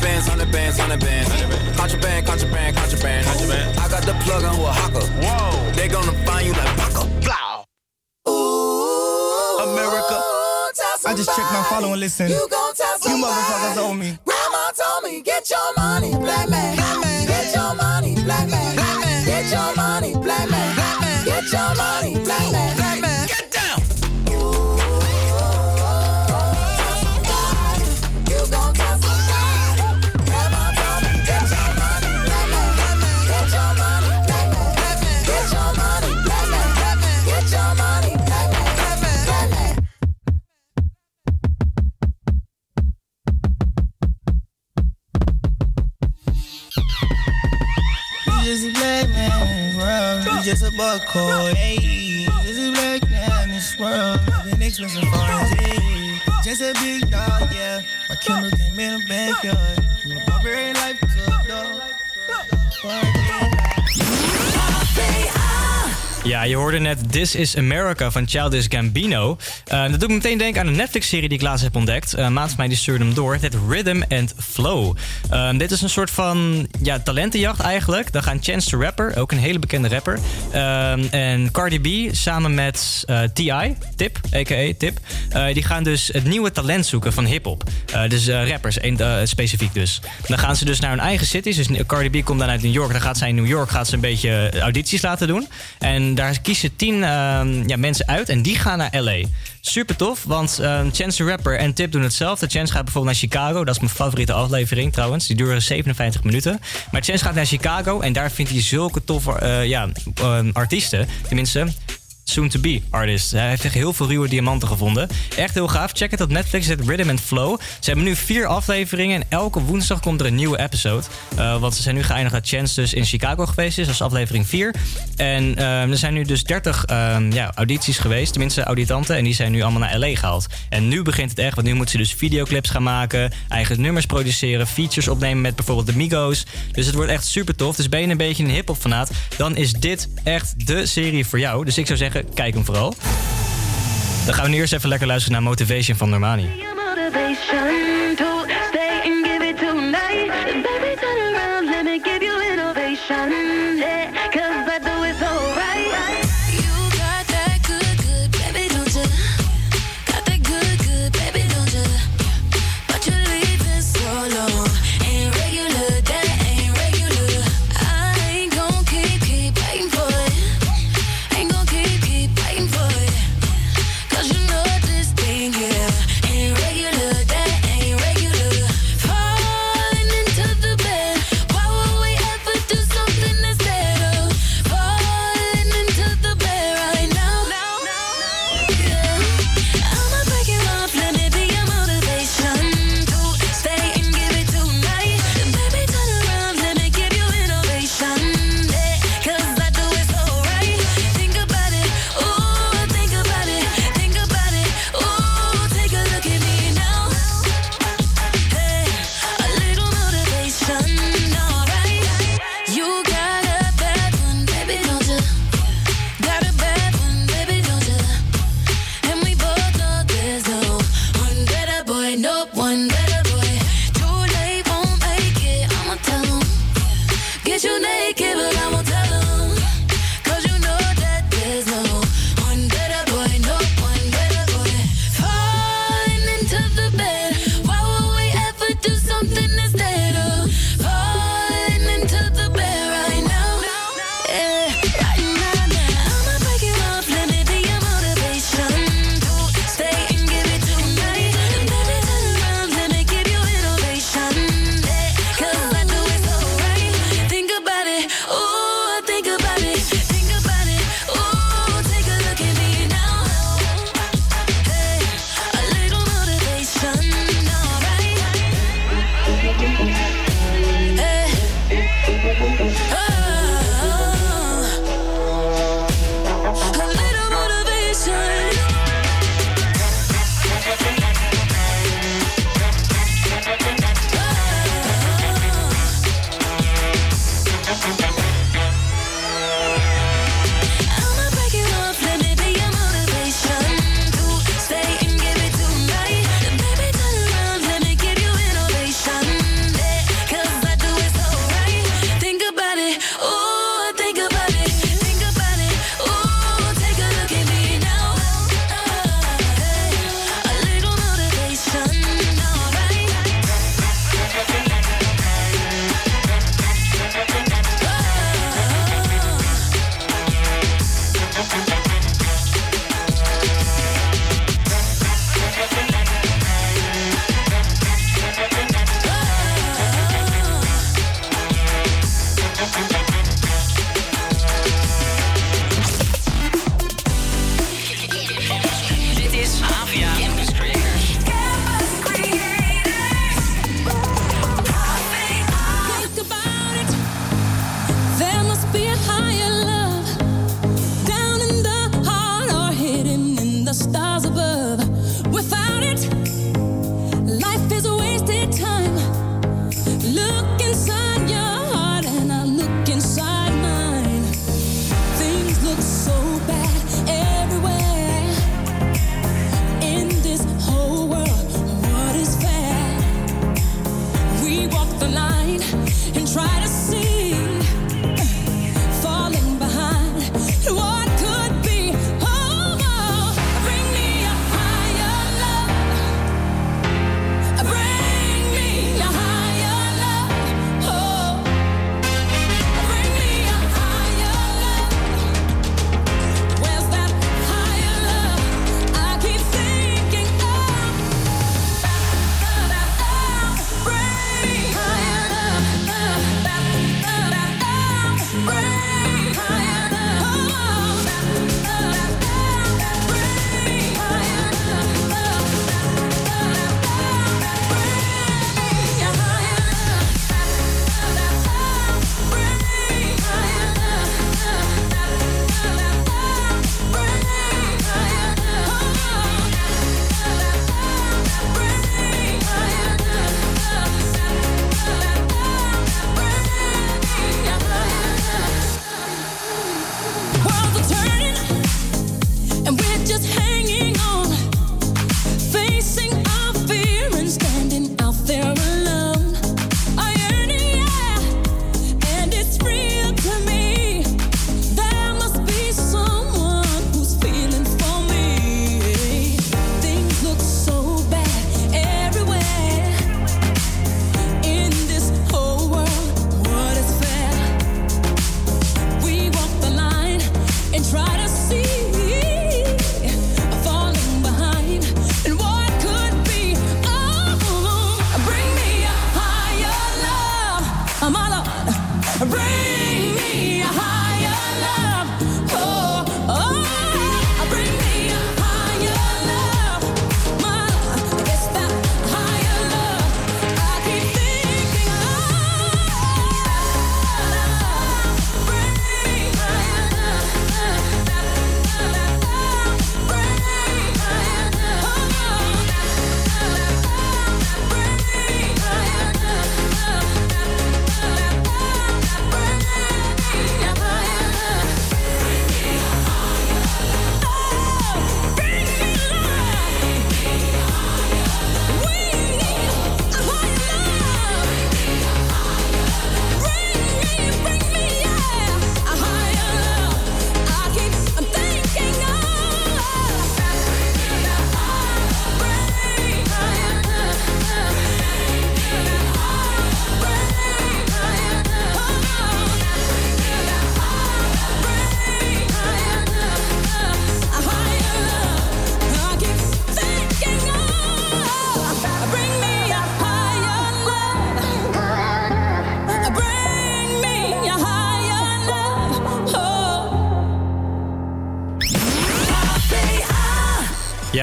Hundred bands, hundred bands, hundred bands. Contraband, contraband, contraband. Contraband. I got the plug on who a hawker. Whoa. They gonna find you like Paco. Blow. America. I just checked my follow and listen. You, motherfuckers owe me. Grandma told me, get your money, black man. Get your money, black man. Get your money, black man. Get your money, black man. Get world. You just a buck code. Hey, you just a black man in this world. Living expensive for hey. Just a big dog, yeah. My Kindle came in the backyard. My barbarian life took dog. Ja, je hoorde net This is America van Childish Gambino. Eh, dat doet me meteen denken aan een Netflix-serie die ik laatst heb ontdekt. Uh, mij die stuurde hem door. Het Rhythm and Flow. Eh, dit is een soort van ja, talentenjacht eigenlijk. Dan gaan Chance the Rapper, ook een hele bekende rapper. en Cardi B samen met T.I., Tip, a.k.a. Tip. die gaan dus het nieuwe talent zoeken van hip-hop. Dus rappers, een, specifiek dus. Dan gaan ze dus naar hun eigen cities. Dus Cardi B komt dan uit New York. Dan gaat zij in New York gaat ze een beetje audities laten doen. En daar kiezen tien ehm, ja, mensen uit en die gaan naar LA. Super tof, want ehm, Chance the Rapper en Tip doen hetzelfde. Chance gaat bijvoorbeeld naar Chicago. Dat is mijn favoriete aflevering trouwens. Die duren 57 minuten. Maar Chance gaat naar Chicago en daar vindt hij zulke toffe eh, ja, ehm, artiesten. Tenminste, soon-to-be artist. Hij heeft echt heel veel ruwe diamanten gevonden. Echt heel gaaf. Check het op Netflix, het Rhythm and Flow. Ze hebben nu vier afleveringen en elke woensdag komt er een nieuwe episode. Eh, want ze zijn nu geëindigd dat Chance dus in Chicago geweest is. Dat is aflevering 4. En ehm, er zijn nu dus 30 ehm, ja, audities geweest, tenminste auditanten. En die zijn nu allemaal naar LA gehaald. En nu begint het echt, want nu moeten ze dus videoclips gaan maken, eigen nummers produceren, features opnemen met bijvoorbeeld de Migos. Dus het wordt echt super tof. Dus ben je een beetje een hip-hop fanaat, dan is dit echt de serie voor jou. Dus ik zou zeggen, kijk hem vooral. Dan gaan we nu eerst even lekker luisteren naar Motivation van Normani. motivation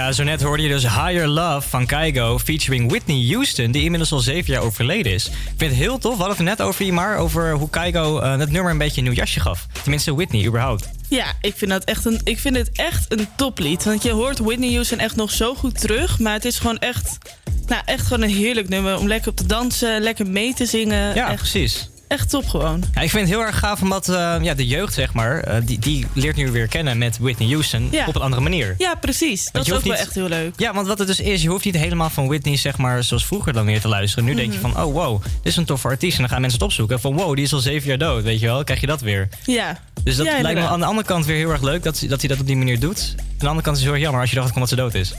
Ja, zo net hoorde je dus Higher Love van Kygo featuring Whitney Houston, die inmiddels al zeven jaar overleden is. Ik vind het heel tof. We hadden het net over Imar, over hoe Kygo eh, het nummer een beetje een nieuw jasje gaf. Tenminste, Whitney überhaupt. Ja, ik vind, dat echt een, ik vind het echt een toplied. Want je hoort Whitney Houston echt nog zo goed terug. Maar het is gewoon echt, nou, echt gewoon een heerlijk nummer om lekker op te dansen, lekker mee te zingen. Ja, echt, precies. Echt top gewoon. Ja, ik vind het heel erg gaaf omdat eh, ja, de jeugd, zeg maar, eh, die, die leert nu weer kennen met Whitney Houston Ja. op een andere manier. Ja, precies. Dat is ook wel echt heel leuk. Ja, want wat het dus is, je hoeft niet helemaal van Whitney, zeg maar, zoals vroeger dan weer te luisteren. Nu denk je Mhm. van, oh wow, dit is een toffe artiest. En dan gaan mensen het opzoeken van, wow, die is al zeven jaar dood, weet je wel. Krijg je dat weer. Ja. Dus dat Ja, lijkt me aan de andere kant weer heel erg leuk dat, dat hij dat op die manier doet. Aan de andere kant is het heel erg jammer als je dacht dat ze dood is.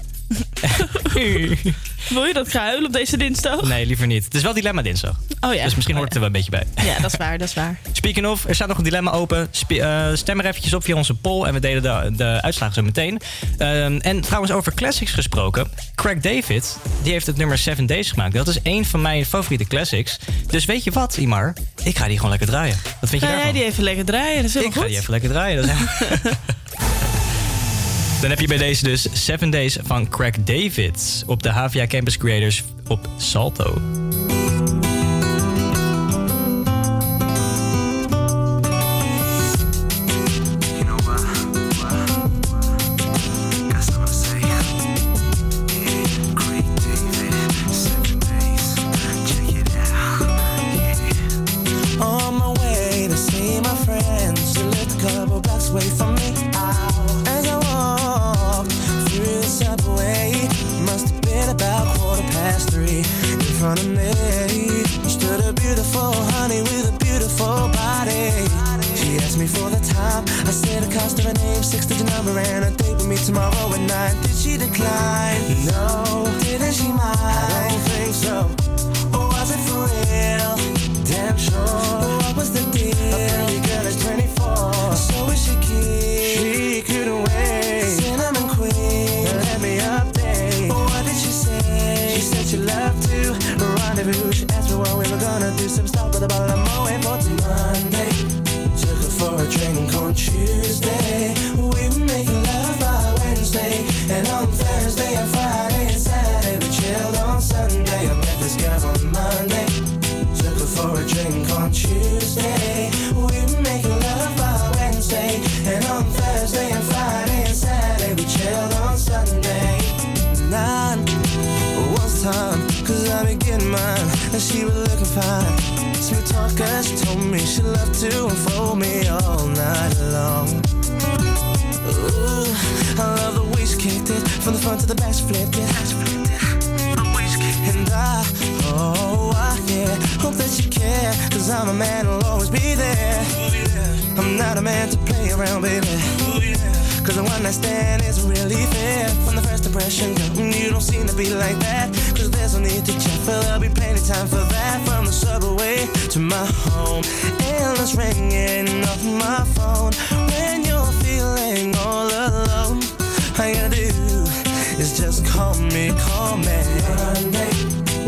Wil je dat ik ga huilen op deze dinsdag? Nee, liever niet. Het is wel Dilemma dinsdag. Oh ja. Dus misschien hoort het er wel een beetje bij. Ja, dat is waar, dat is waar. Speaking of, er staat nog een dilemma open. Spe- eh, stem er eventjes op via onze poll en we delen de, de uitslagen zo meteen. Ehm, en trouwens over classics gesproken. Craig David, die heeft het nummer 7 Days gemaakt. Dat is een van mijn favoriete classics. Dus weet je wat, Imar? Ik ga die gewoon lekker draaien. Wat vind je Ga jij daarvan? die even lekker draaien? Dat is Ik ga goed. die even lekker draaien. Dat is Dan heb je bij deze dus 7 Days van Craig David op de HVA Campus Creators op Salto. Me. Stood a beautiful honey with a beautiful body. She asked me for the time. I said the cost of her name, six digit number, and a date with me tomorrow at night. Did she decline? No. Didn't she mind? I don't think so. Or was it for real? Damn sure. What was the deal? A pretty girl is 24. So is she keen? Fine. Sweet talker, she told me she loved to unfold me all night long. Ooh, I love the way she kicked it. From the front to the back, she flipped it. And I, oh, I, yeah, hope that you care. Cause I'm a man who'll always be there. I'm not a man to play around, baby. Cause a one night stand isn't really fair. From the first impression, you don't seem to be like that. No need to check, but there'll be plenty time for that. From the subway to my home, endless ringing off my phone. When you're feeling all alone, all you gotta do is just call me, call me. Monday,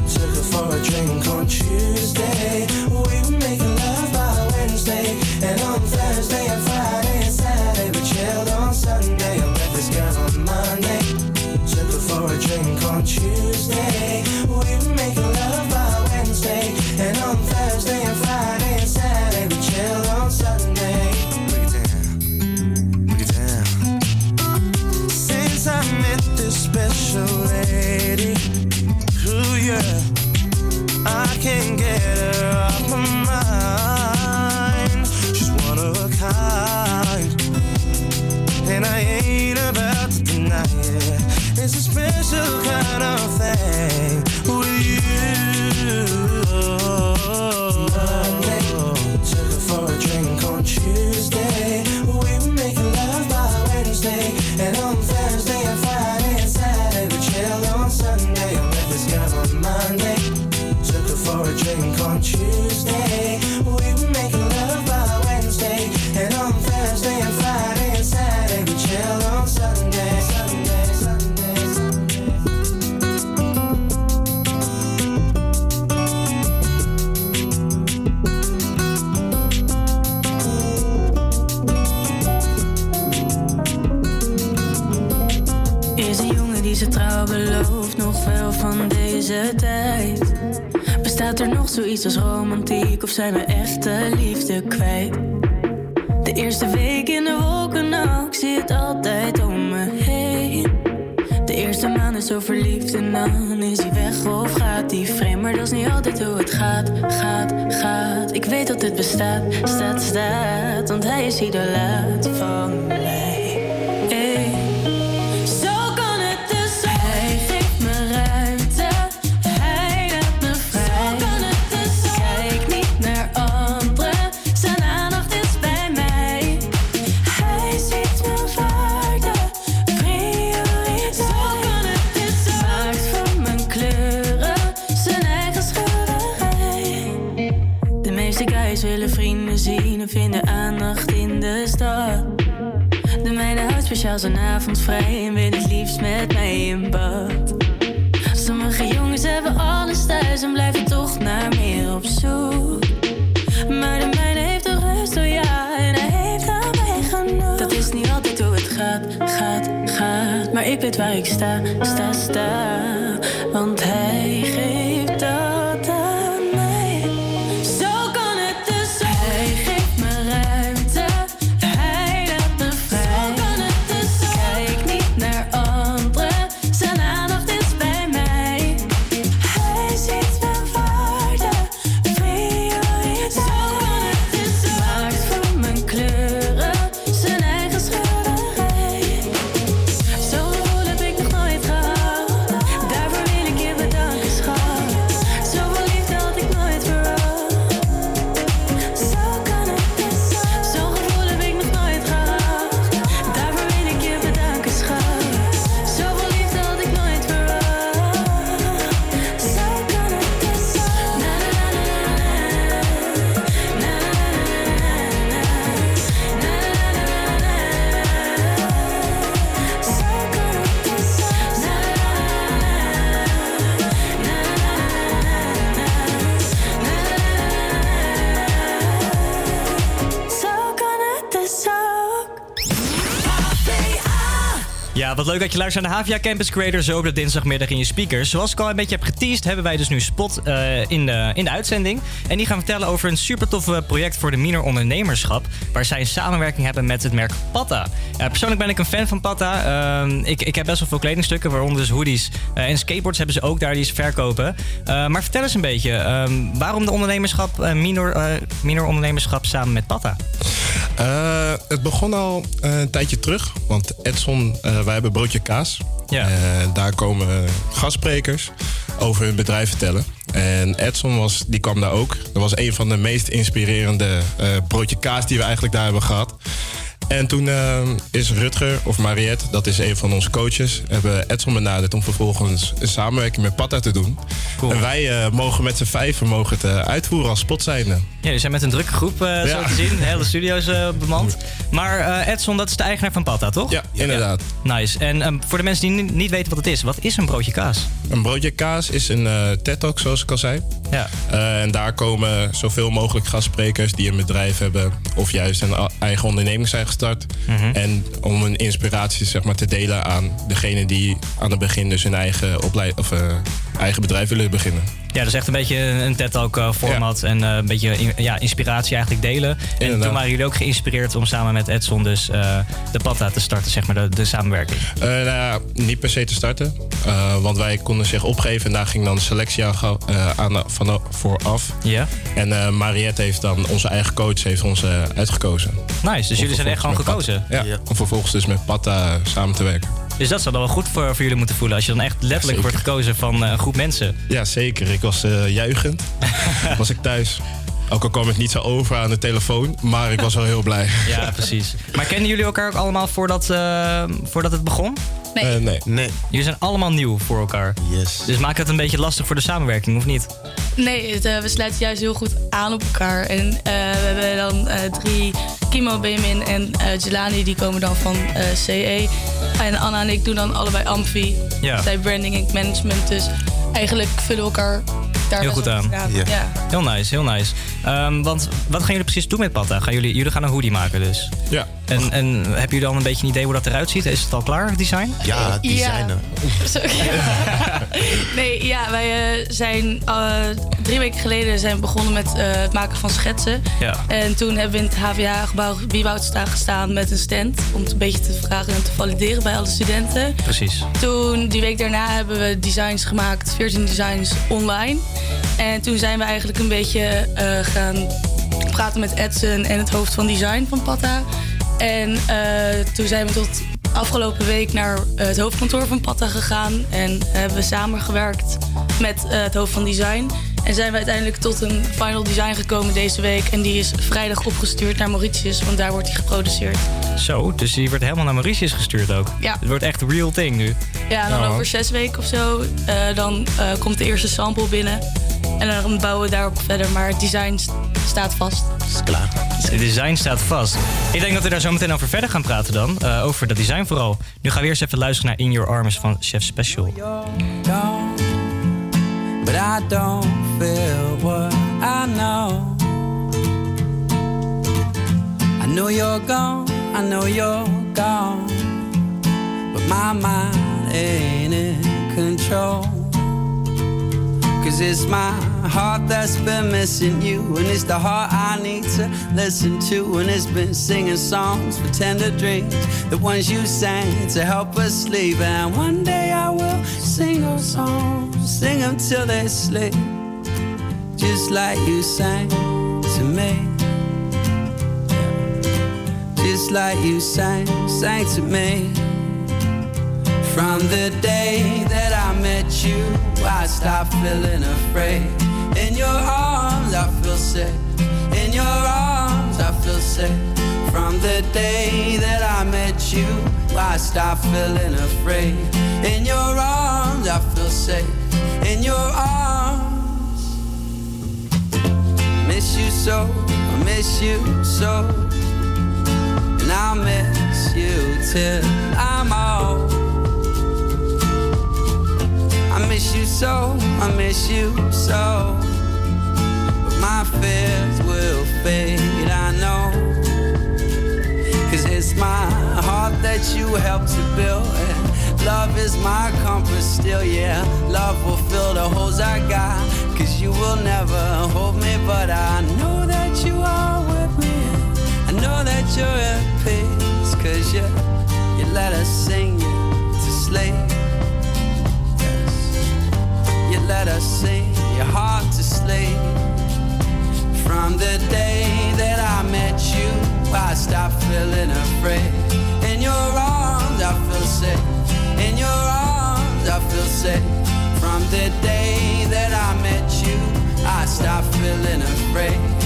took her for a drink on Tuesday. We were making love by Wednesday, and on Thursday and Friday van deze tijd? Bestaat er nog zoiets als romantiek of zijn we echte liefde kwijt? De eerste week in de wolken, nou, ik zie het altijd om me heen. De eerste maand is zo verliefd en dan is hij weg of gaat hij vreemd. Maar dat is niet altijd hoe het gaat, gaat, gaat. Ik weet dat het bestaat, staat, staat, want hij is idolaat van. Speciaal zijn avond vrij en wil het liefst met mij in bad. Sommige jongens hebben alles thuis en blijven toch naar meer op zoek. Maar de mijne heeft de rust, oh ja, en hij heeft aan mij genoeg. Dat is niet altijd hoe het gaat, gaat, gaat. Maar ik weet waar ik sta, sta, sta. Want hij wat leuk dat je luistert naar de HVA Campus Creator zo op de dinsdagmiddag in je speakers. Zoals ik al een beetje heb geteased, hebben wij dus nu Spot eh, in, de, in de uitzending. En die gaan vertellen over een super toffe project voor de minor ondernemerschap. Waar zij een samenwerking hebben met het merk Patta. Ja, persoonlijk ben ik een fan van Patta. Ehm, ik, ik heb best wel veel kledingstukken, waaronder dus hoodies. eh, en skateboards hebben ze ook daar die ze verkopen. Eh, maar vertel eens een beetje, ehm, waarom de ondernemerschap, eh, minor, eh, minor ondernemerschap samen met Patta? Eh, het begon al eh, een tijdje terug. Want Edson, eh, wij hebben Broodje Kaas. Ja. Daar komen gastsprekers over hun bedrijf vertellen. En Edson was, die kwam daar ook. Dat was een van de meest inspirerende Broodje Kaas die we eigenlijk daar hebben gehad. En toen eh, is Rutger, of Mariette, dat is een van onze coaches, hebben Edson benaderd om vervolgens een samenwerking met Patta te doen. En wij eh, mogen met z'n vijven mogen het eh, uitvoeren als spot zijnde. Ja, jullie zijn met een drukke groep zo te zien. De hele studio is eh, bemand. Maar Edson, dat is de eigenaar van Patta, toch? Ja, inderdaad. Nice. En ehm, voor de mensen die ni- niet weten wat het is, wat is een broodje kaas? Een broodje kaas is een eh TED-talk, zoals ik al zei. Ja. En daar komen zoveel mogelijk gastsprekers die een bedrijf hebben... of juist een eigen onderneming zijn gestart. Mhm. En om een inspiratie zeg maar, te delen aan degene die aan het begin... dus hun eigen, oplei- of, eh, eigen bedrijf willen beginnen. Ja, dus echt een beetje een TED-talk eh, format en eh, een beetje in- ja, inspiratie eigenlijk delen. En toen waren jullie ook geïnspireerd om samen met Edson dus de Patta te starten, zeg maar, de, de samenwerking. Nou ja, niet per se te starten. Want wij konden zich opgeven en daar ging dan selectie aan, aan van, vooraf. Ja. En Mariette heeft dan, onze eigen coach, heeft ons uitgekozen. Nice, dus jullie zijn echt gewoon gekozen. Ja, om vervolgens dus met Patta samen te werken. Dus dat zou dan wel goed voor, voor jullie moeten voelen als je dan echt letterlijk wordt gekozen van eh, een groep mensen. Ja, zeker. Ik was eh juichend. was ik thuis. Ook al kwam het niet zo over aan de telefoon, maar ik was wel heel blij. Ja, precies. Maar kennen jullie elkaar ook allemaal voordat, eh, voordat het begon? Nee. nee. Nee. Jullie zijn allemaal nieuw voor elkaar. Yes. Dus maakt het een beetje lastig voor de samenwerking, of niet? Nee, het, eh, we sluiten juist heel goed aan op elkaar. En eh, we hebben dan eh, drie, Kimo, en eh Jelani, die komen dan van eh, CE. En Anna en ik doen dan allebei Amfi. Ja. Zij branding en management. Dus eigenlijk vullen we elkaar daar Heel goed aan. Ja. ja. Heel nice, heel nice. Ehm, want wat gaan jullie precies doen met Patta? Gaan jullie, jullie gaan een hoodie maken dus? Ja. En, en hebben jullie dan een beetje een idee hoe dat eruit ziet? Is het al klaar, het design? Ja, designen. Sorry. nee, ja, wij eh, zijn eh, drie weken geleden zijn we begonnen met eh, het maken van schetsen. Ja. En toen hebben we in het HVA-gebouw Wieboudsta gestaan met een stand. Om het een beetje te vragen en te valideren bij alle studenten. Precies. Toen, die week daarna, hebben we designs gemaakt, 14 designs online. En toen zijn we eigenlijk een beetje eh, gaan praten met Edson en het hoofd van design van Patta. En eh, toen zijn we tot afgelopen week naar eh, het hoofdkantoor van Patta gegaan. En hebben we samengewerkt met eh, het hoofd van design. En zijn we uiteindelijk tot een final design gekomen deze week. En die is vrijdag opgestuurd naar Mauritius, want daar wordt hij geproduceerd. Zo, dus die wordt helemaal naar Mauritius gestuurd ook. Ja. Het wordt echt real thing nu. Ja, en dan Nou, over zes weken of zo, dan komt de eerste sample binnen. En dan bouwen we daarop verder. Maar het design st- staat vast. Is klaar. Het design staat vast. Ik denk dat we daar zo meteen over verder gaan praten dan. eh, over dat design vooral. Nu gaan we eerst even luisteren naar In Your Arms van Chef Special. gone, but I don't feel what I know. I know you're gone, I know you're gone, but my mind ain't in control. Cause it's my heart that's been missing you, and it's the heart I need to listen to. And it's been singing songs for tender dreams, the ones you sang to help us sleep. And one day I will sing those songs, sing them till they sleep, just like you sang to me. Just like you sang, sang to me. From the day that I met you, I stopped feeling afraid. In your arms, I feel safe. In your arms, I feel safe. From the day that I met you, I stopped feeling afraid. In your arms, I feel safe. In your arms, miss you so, I miss you so. And I'll miss you till I'm old. I miss you so, I miss you so. But my fears will fade, I know. Cause it's my heart that you helped to build. And love is my comfort still, yeah. Love will fill the holes I got. Cause you will never hold me, but I know that you are with me. I know that you're at peace. Cause you, you let us sing you to sleep let us see your heart to sleep. From the day that I met you, I stopped feeling afraid. In your arms, I feel safe. In your arms, I feel safe. From the day that I met you, I stopped feeling afraid.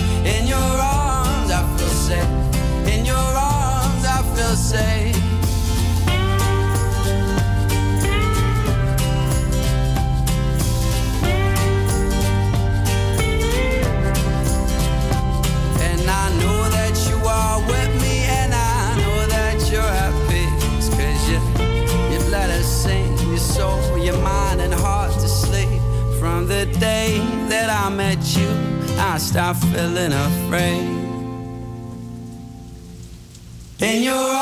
stop feeling afraid. In your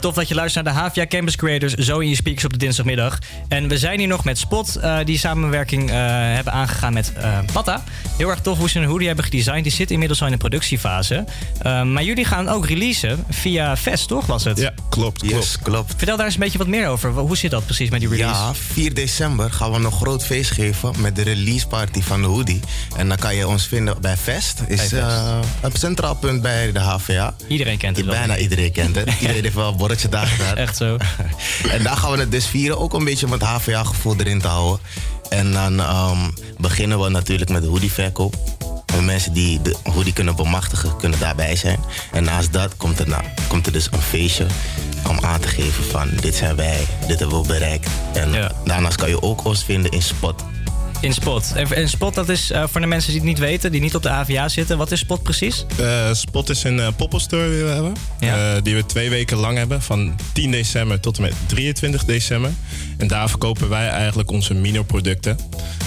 wat tof dat je luistert naar de Havia Campus Creators zo in je speakers op de dinsdagmiddag. En we zijn hier nog met Spot, eh, die samenwerking eh, hebben aangegaan met eh Patta. Heel erg tof hoe ze een hoodie hebben gedesigned. Die zit inmiddels al in de productiefase. Eh, maar jullie gaan ook releasen via Fest, toch was het? Ja, klopt, Yes, klopt. Vertel daar eens een beetje wat meer over. Hoe zit dat precies met die release? Ja, 4 december gaan we een groot feest geven met de release party van de hoodie. En dan kan je ons vinden bij Fest. Is Bij eh, een centraal punt bij de HVA. Iedereen kent het wel. Bijna iedereen kent het. Iedereen heeft wel een bordje daar. Echt zo. en daar gaan we het dus vieren. Ook een beetje met HVA-gevoel erin te houden. En dan ehm, beginnen we natuurlijk met de hoodieverkoop. De mensen die de hoodie kunnen bemachtigen, kunnen daarbij zijn. En naast dat komt er, nou, komt er dus een feestje om aan te geven van dit zijn wij, dit hebben we bereikt. En daarnaast kan je ook ons vinden in Spot. In Spot. En, en Spot, dat is eh, voor de mensen die het niet weten, die niet op de AVA zitten. Wat is Spot precies? Eh, Spot is een uh, store die we hebben. Die we twee weken lang hebben. Van 10 december tot en met 23 december. En daar verkopen wij eigenlijk onze minor-producten.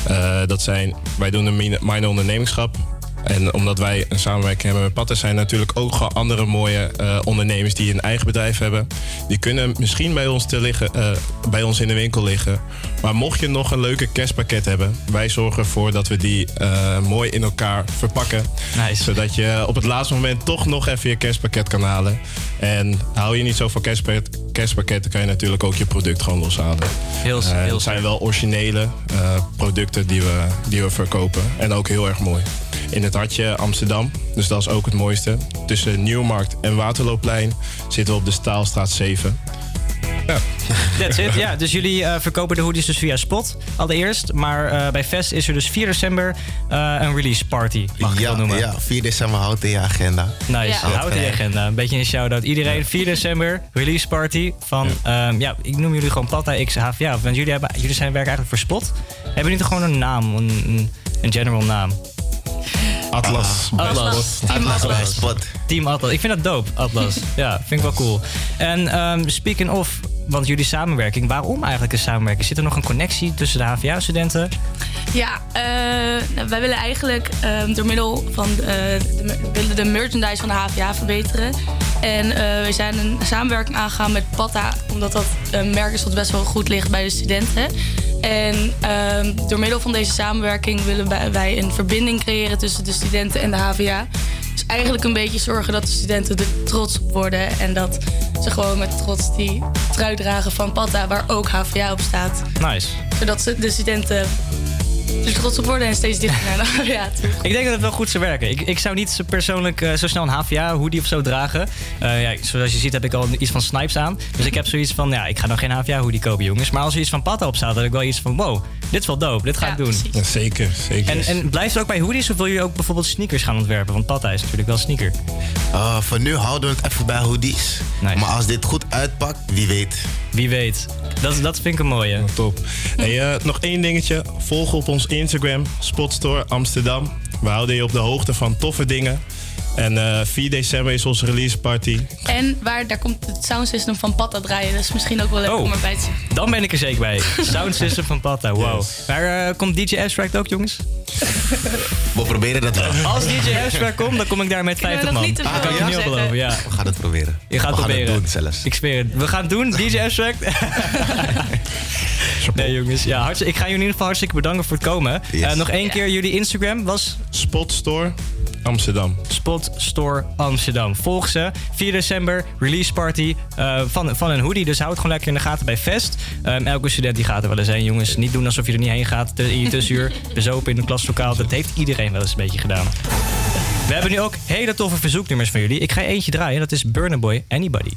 Eh, dat zijn, wij doen een min- minor ondernemingschap. En omdat wij een samenwerking hebben met Patten, zijn natuurlijk ook andere mooie eh, ondernemers die een eigen bedrijf hebben. Die kunnen misschien bij ons, te liggen, eh, bij ons in de winkel liggen. Maar mocht je nog een leuke kerstpakket hebben, wij zorgen ervoor dat we die eh, mooi in elkaar verpakken. Zodat je op het laatste moment toch nog even je kerstpakket kan halen. En hou je niet zo van kerstpakket, kerstpakketten, kan je natuurlijk ook je product gewoon loshalen. Heel, heel het zijn wel originele producten die we, die we verkopen. En ook heel erg mooi. In het hartje Amsterdam, dus dat is ook het mooiste. Tussen Nieuwmarkt en Waterloopplein zitten we op de Staalstraat 7. Ja. That's it. Ja, dus jullie eh, verkopen de hoodies dus via Spot allereerst. Maar eh, bij Fest is er dus 4 december eh, een release party, mag ik ja, wel noemen. ja, 4 december houdt in je agenda. Nice, houd in je agenda. Een beetje een shout-out. Iedereen, 4 december, release party van... Ja, ja ik noem jullie gewoon Patta X HVA. Want jullie, hebben, jullie zijn werk eigenlijk voor Spot. Hebben jullie toch gewoon een naam, een, een general naam? Atlas. Atlas. Team Atlas bij Atlas. Spot. Team Atlas. Ik vind dat dope, Atlas. ja, vind ik wel cool. En ehm, speaking of, want jullie samenwerking, waarom eigenlijk een samenwerking? Zit er nog een connectie tussen de HVA-studenten? Ja, eh, nou, wij willen eigenlijk ehm, door middel van eh, de, willen de merchandise van de HVA verbeteren. En eh, we zijn een samenwerking aangegaan met Patta, omdat dat een merk is dat best wel goed ligt bij de studenten. En ehm, door middel van deze samenwerking willen wij een verbinding creëren tussen de studenten en de HVA. Dus eigenlijk een beetje zorgen dat de studenten er trots op worden. En dat ze gewoon met trots die trui dragen van Patta, waar ook HVA op staat. Nice. Zodat ze- de studenten er trots op worden en steeds dichter naar de HVA toe. Ik denk dat het wel goed zou werken. Ik, ik zou niet zo persoonlijk eh, zo snel een HVA-hoodie of zo dragen. Eh, ja, zoals je ziet heb ik al iets van Snipes aan. Dus ik heb zoiets van, ja, ik ga nog geen HVA-hoodie kopen, jongens. Maar als er iets van Patta op staat, dan heb ik wel iets van, wow, dit is wel dope, dit ga ik doen. Ja, zeker, zeker. En, en blijft het ook bij hoodies of wil je ook bijvoorbeeld sneakers gaan ontwerpen? Want Patta is natuurlijk wel sneaker. Uh, voor nu houden we het even bij hoodies. Maar als dit goed uitpakt, wie weet. Wie weet. Dat, dat vind ik een mooie. Top. Hey, eh, nog één dingetje. Volg op ons Instagram, Spotstore Amsterdam. We houden je op de hoogte van toffe dingen. En eh 4 december is onze release party. En waar, daar komt het soundsystem van Patta draaien. Dat is misschien ook wel leuk Oh. om erbij te zien. Dan ben ik er zeker bij. Sound system van Patta, wow. Maar eh, komt DJ Abstract ook, jongens? We proberen dat wel. Als DJ Abstract komt, dan kom ik daar met Kunnen we 50 nog man. niet te veel Dat kan je beloven, ja. We gaan het proberen. Je gaat we gaan proberen. het doen zelfs. Ik zweer het. We gaan het doen, DJ Abstract. nee jongens, ja, ik ga jullie in ieder geval hartstikke bedanken voor het komen. Eh, nog één keer, jullie Instagram was? Spotstore Amsterdam. Spot Store Amsterdam. Volg ze. 4 december, release party eh, van, van een hoodie. Dus houd het gewoon lekker in de gaten bij Fest. Ehm, elke student die gaat er wel eens heen, jongens. Niet doen alsof je er niet heen gaat in je tussenuur. Bezopen in een klaslokaal. Dat heeft iedereen wel eens een beetje gedaan. We hebben nu ook hele toffe verzoeknummers van jullie. Ik ga eentje draaien. Dat is Burner Boy Anybody.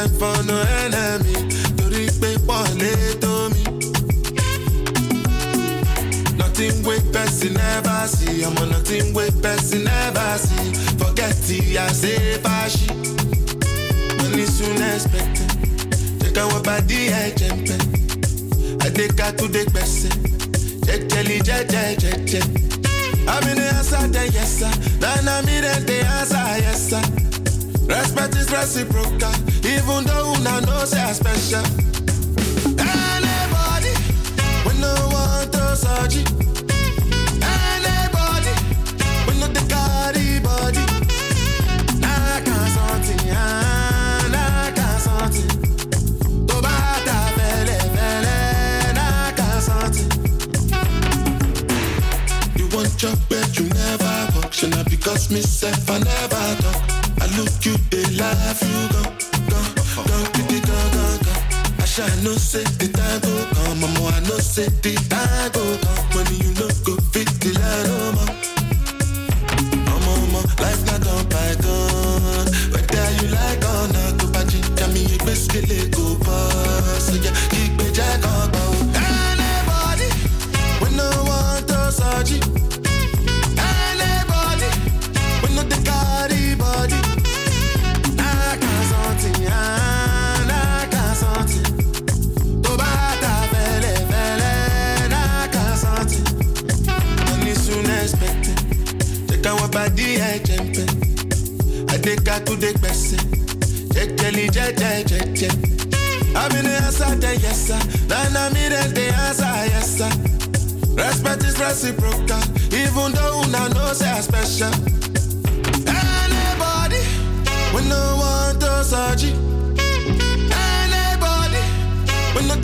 Time for no enemy. Torí pé pọ̀lẹ́ tó mi. Nothing wey person never see. On nothing wey person never see. Forget it, I say fashi. Money soon expected. Take our body, I jump. I take her to the person. Jejeli, jeje, jeje. I'm in the answer, then yes, sir. Then I'm in the answer, yes, sir. Respect is reciprocal, even though una know say I special. Anybody, we no want to. Anybody, we no the body. Can't can't. You want your bed, you never walk. Should not because myself, I never talk. Look you, they laugh, you go, go, go, kitty, go, go, go. I shall no say the time go come, mama, I no say the time go come. Money Her to the best. Jejeli, jeje, jeje. I'm in the answer, then yes, sir. Then I'm in the answer, yes, sir. Respect is reciprocal, even though una know say special. Anybody, we no want to surgery. Anybody, we no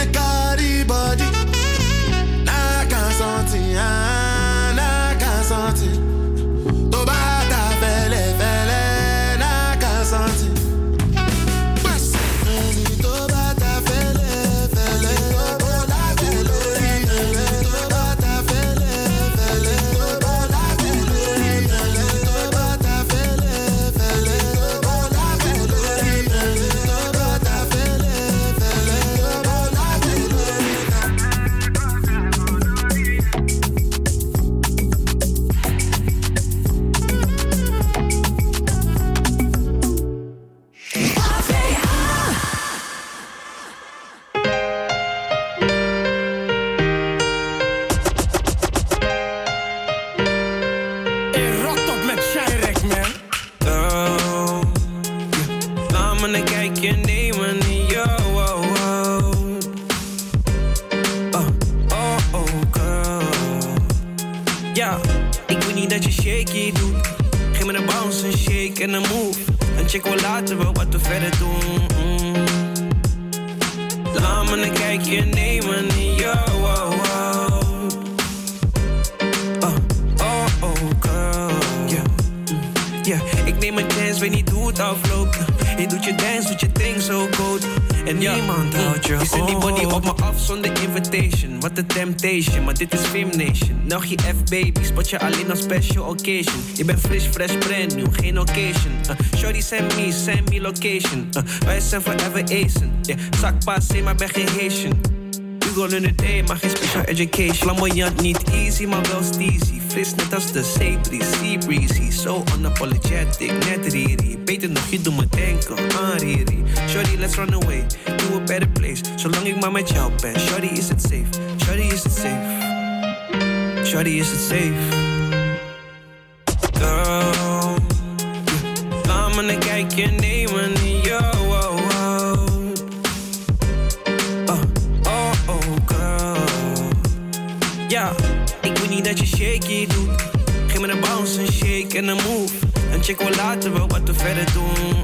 je F-baby, spot je alleen op special occasion. Je bent fris, fresh, brand new, geen occasion. Uh, shorty send me, send me location. Uh, wij zijn forever acen. Yeah, zakpaas, zeg maar ben geen Haitian. Hugo in the day, maar geen special education. Flamboyant, niet easy, maar wel steezy. Fris net als de zeebries, sea breezy. So unapologetic, net Riri. Beter nog, je doet me denken aan Riri. Shorty, let's run away to a better place. Zolang ik maar met jou ben. Shorty, is het safe? Shorty, is het safe? Shorty, is het safe? Girl, laat me een kijkje nemen in. Oh, oh. Oh, girl. Ja, ik wil niet dat je shaky doet. Geef me een bounce, een shake en een move. En check wel later wel wat we verder doen.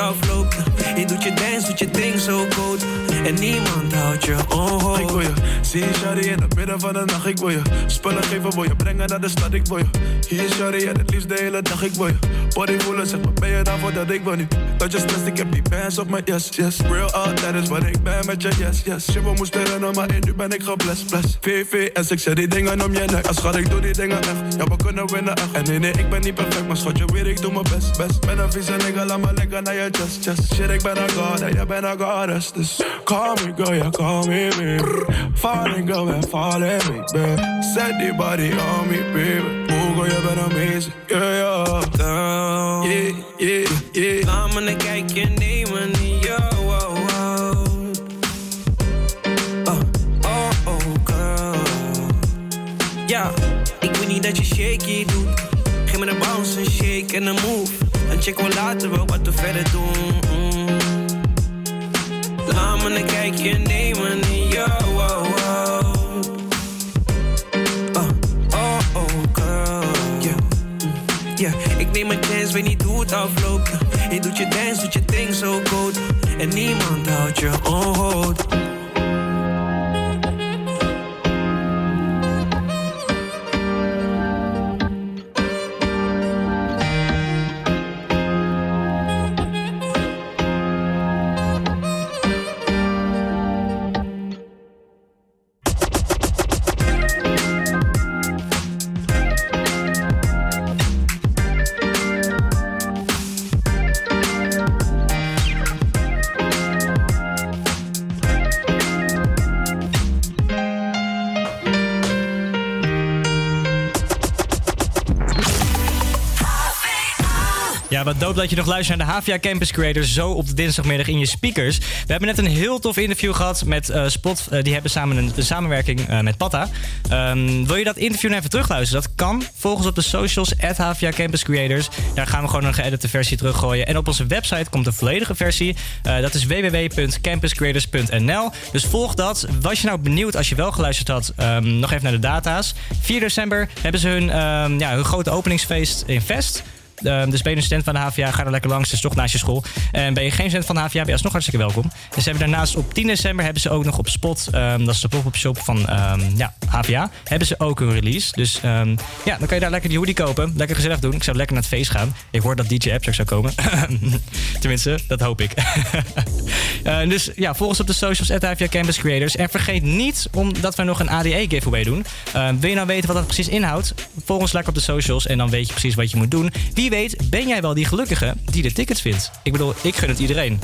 Afloopt. Je doet je dance, doet je ding zo goed. En niemand houdt je oh. Ik wil je zien, shawty, in het midden van de nacht. Ik wil je spullen geven, wil je brengen naar de stad. Ik wil je hier, shawty, en het liefst de hele dag. Ik wil je body voelen, zeg maar, ben je daarvoor dat ik wil niet. Dat je stress, ik heb die bands op mijn yes, yes. Real out, dat is wat ik ben met je yes, yes. Shit, we moesten rennen, maar in nu ben ik geblest, bless. VVS, ik zet die dingen om je nek. Als schat, ik doe die dingen echt. Ja, we kunnen winnen echt. En nee, nee, ik ben niet perfect, maar schat, je weet, ik doe mijn best, best. Ben een vieze nigga, laat me lekker naar je chest, chest. Shit, ik ben een god, en jij bent een goddess. Dus call me girl, yeah, call me baby. Falling girl, we're falling me, baby. Set the body on me, baby. Girl, je bent amazing. Yeah, yeah. Girl, Yeah, yeah, laat me een kijkje nemen in jou. Oh, oh. Oh, oh, oh, girl. Ja, ik wil niet dat je shaky doet. Geef me een bounce, een shake en een move. Dan checken we later wel wat we verder doen. Mm. Laat me een kijkje nemen in jou. Neem een chance, weet niet hoe het afloopt. Je doet je dance, doet je ding zo goed. En niemand houdt je on. Wat doop dat je nog luistert naar de HVA Campus Creator zo op de dinsdagmiddag in je speakers. We hebben net een heel tof interview gehad met eh, Spot. Eh, die hebben samen een, samenwerking eh, met Patta. Ehm, wil je dat interview nou even terugluisteren? Dat kan. Volg ons op de socials, at HVA Campus Creators. Daar gaan we gewoon een geëdite versie teruggooien. En op onze website komt de volledige versie. Dat is www.campuscreators.nl. Dus volg dat. Was je nou benieuwd als je wel geluisterd had? ehm, nog even naar de data's. 4 december hebben ze hun, ehm, ja, hun grote openingsfeest in Vest. Ehm, dus ben je een student van de HVA, ga er lekker langs. Het is toch naast je school. En ben je geen student van de HVA, ben je alsnog hartstikke welkom. En ze hebben daarnaast op 10 december hebben ze ook nog op Spot, ehm, dat is de pop-up shop van ehm, ja, HVA, hebben ze ook een release. Dus ehm, ja, dan kan je daar lekker die hoodie kopen. Lekker gezellig doen. Ik zou lekker naar het feest gaan. Ik hoor dat DJ Abstract zou komen. Tenminste, dat hoop ik. Eh, dus ja, volg ons op de socials, at HVA Campus Creators. En vergeet niet, omdat we nog een ADE giveaway doen. Ehm, wil je nou weten wat dat precies inhoudt? Volg ons lekker op de socials en dan weet je precies wat je moet doen. Wie weet ben jij wel die gelukkige die de tickets vindt. Ik bedoel, ik gun het iedereen.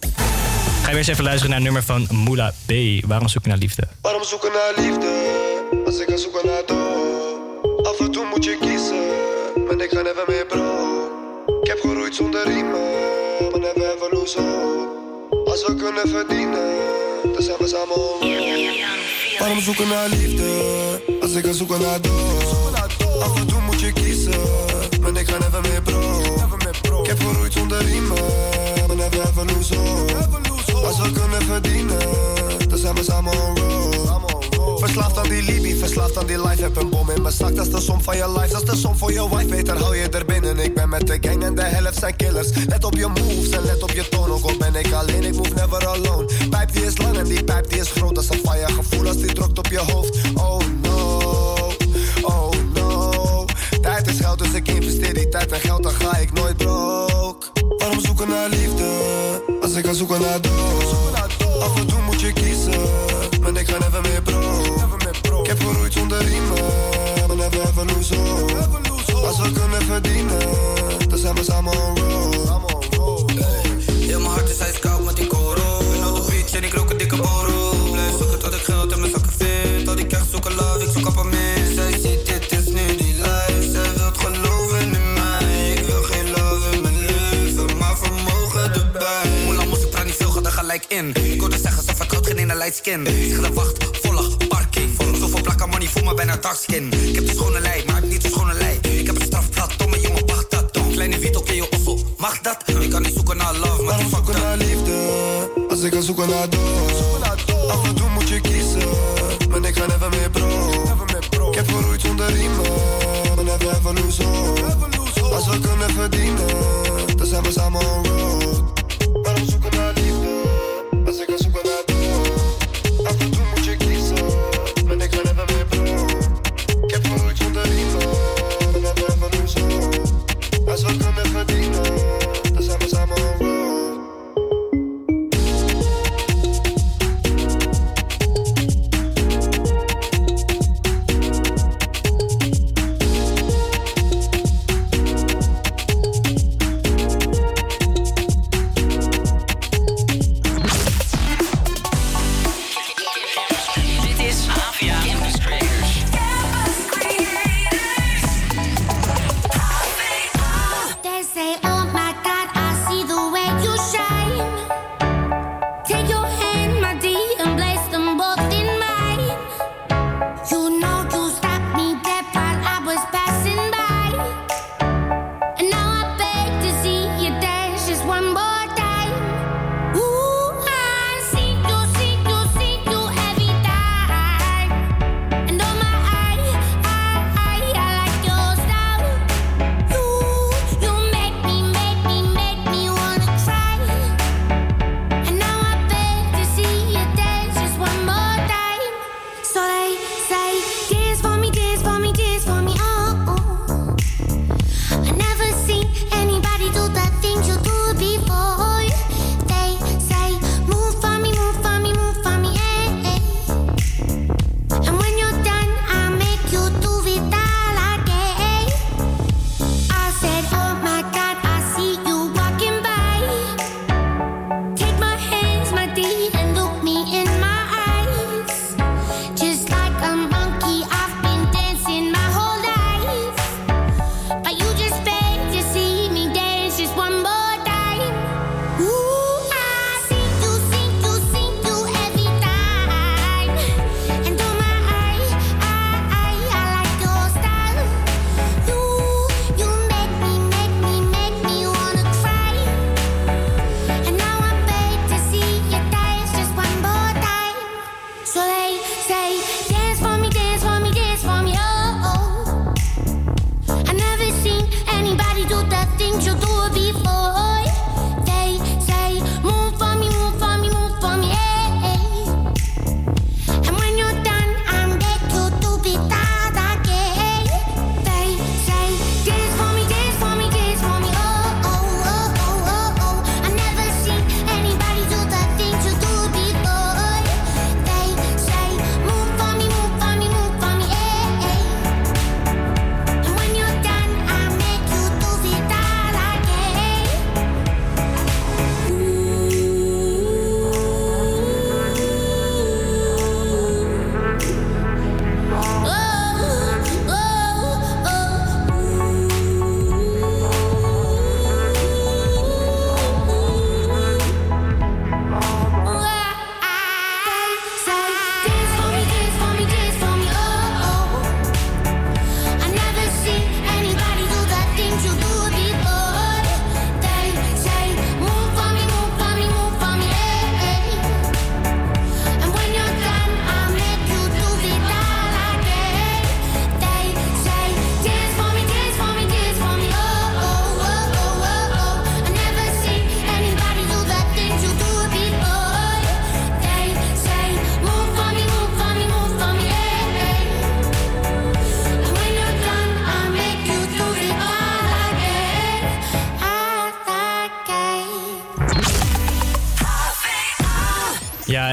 Ga je weer eens even luisteren naar nummer van Moula B. Waarom zoek je naar liefde? Waarom zoeken naar liefde? Als ik ga zoeken naar dood. Af en toe moet je kiezen. Maar ik ga never meer bro. Ik heb geroeid zonder riemen. Maar never hope. Als we kunnen verdienen, dan zijn we samen. Waarom zoeken naar liefde? Als ik ga zoeken naar dood. Af en toe moet je kiezen. Ik ga never meer bro. Ik heb geroeid zonder. Maar never ever lose hope. Als we kunnen verdienen, dan zijn we samen on road. Verslaafd aan die Libi, verslaafd aan die life. Heb een bom in mijn zak, dat is de som van je life. Dat is de som voor je wife, beter hou je er binnen. Ik ben met de gang en de helft zijn killers. Let op je moves en let op je toon. Ook al ben ik alleen, ik move never alone. Pijp die is lang en die pijp die is groot. Dat is een fire gevoel als die drukt op je hoofd. Oh no, Tijd is geld, dus ik investeer die tijd en geld, dan ga ik nooit broke. Waarom zoeken naar liefde, als ik ga zoeken naar dood? Af en toe moet je kiezen, maar ik ga never meer bro. Ik heb geroeid zonder riemen, maar never ever lose hope. Als we kunnen verdienen, dan zijn we samen on road. Heel mijn hart is ijskoud in. Ik hoorde zeggen, ze vertrouwt geen ene light skin. Ik ga de wacht, volle parking. Zoveel plakken money, voel me bijna dark skin. Ik heb de schone lei, maar ik niet de schone lei. Ik heb een strafblad, domme jongen, wacht dat. Kleine Vito, ken je ossel, mag dat? Ik kan niet zoeken naar love, maar die fuck zoeken naar liefde, als ik ga zoeken naar dood. Af en toe moet je kiezen, maar ik ga never meer bro. Ik heb geroeid zonder riemen, maar never ever lose hope. Als we kunnen verdienen, dan zijn we samen on road.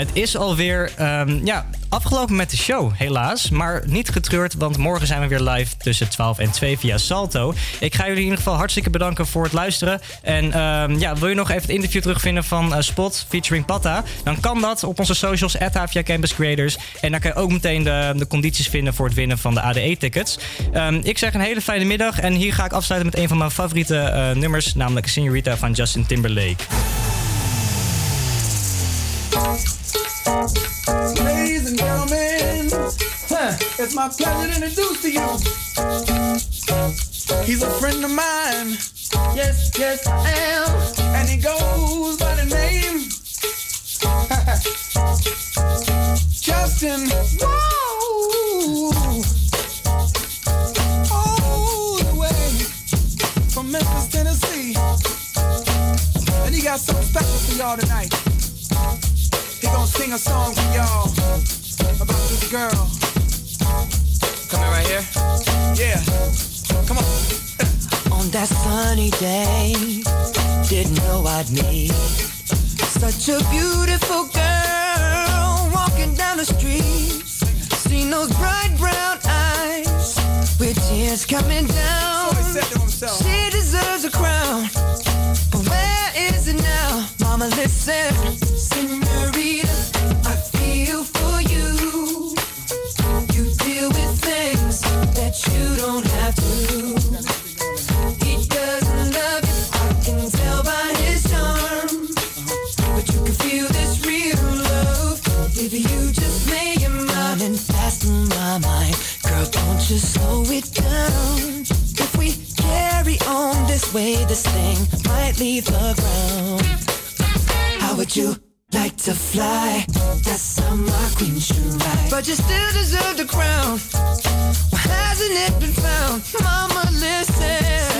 Het is alweer ehm, ja, afgelopen met de show, helaas. Maar niet getreurd, want morgen zijn we weer live tussen 12 en 2 via Salto. Ik ga jullie in ieder geval hartstikke bedanken voor het luisteren. En ehm, ja, wil je nog even het interview terugvinden van eh, Spot featuring Patta? Dan kan dat op onze socials, at Campus Creators. En dan kan je ook meteen de, de condities vinden voor het winnen van de ADE-tickets. Ehm, ik zeg een hele fijne middag. En hier ga ik afsluiten met een van mijn favoriete eh, nummers, namelijk Senorita van Justin Timberlake. Ladies and gentlemen, it's my pleasure to introduce to you. He's a friend of mine. Yes, yes, I am. And he goes by the name Justin. Whoa. The way from Memphis, Tennessee. And he got something special for y'all tonight. He gonna sing a song for y'all about this girl. Coming right here? Yeah. Come on. On that sunny day, didn't know I'd meet such a beautiful girl walking down the street. Seen those bright brown eyes with tears coming down. She deserves a crown, Mama, listen, Senorita, I feel for you. You deal with things that you don't have to. He doesn't love you, I can tell by his charm. But you can feel this real love if you just make your mind and fasten my mind. Girl, don't you slow it down. If we carry on this way, this thing might leave the ground. How would you like to fly? That summer queen should ride. But you still deserve the crown. Why hasn't it been found? Mama, listen.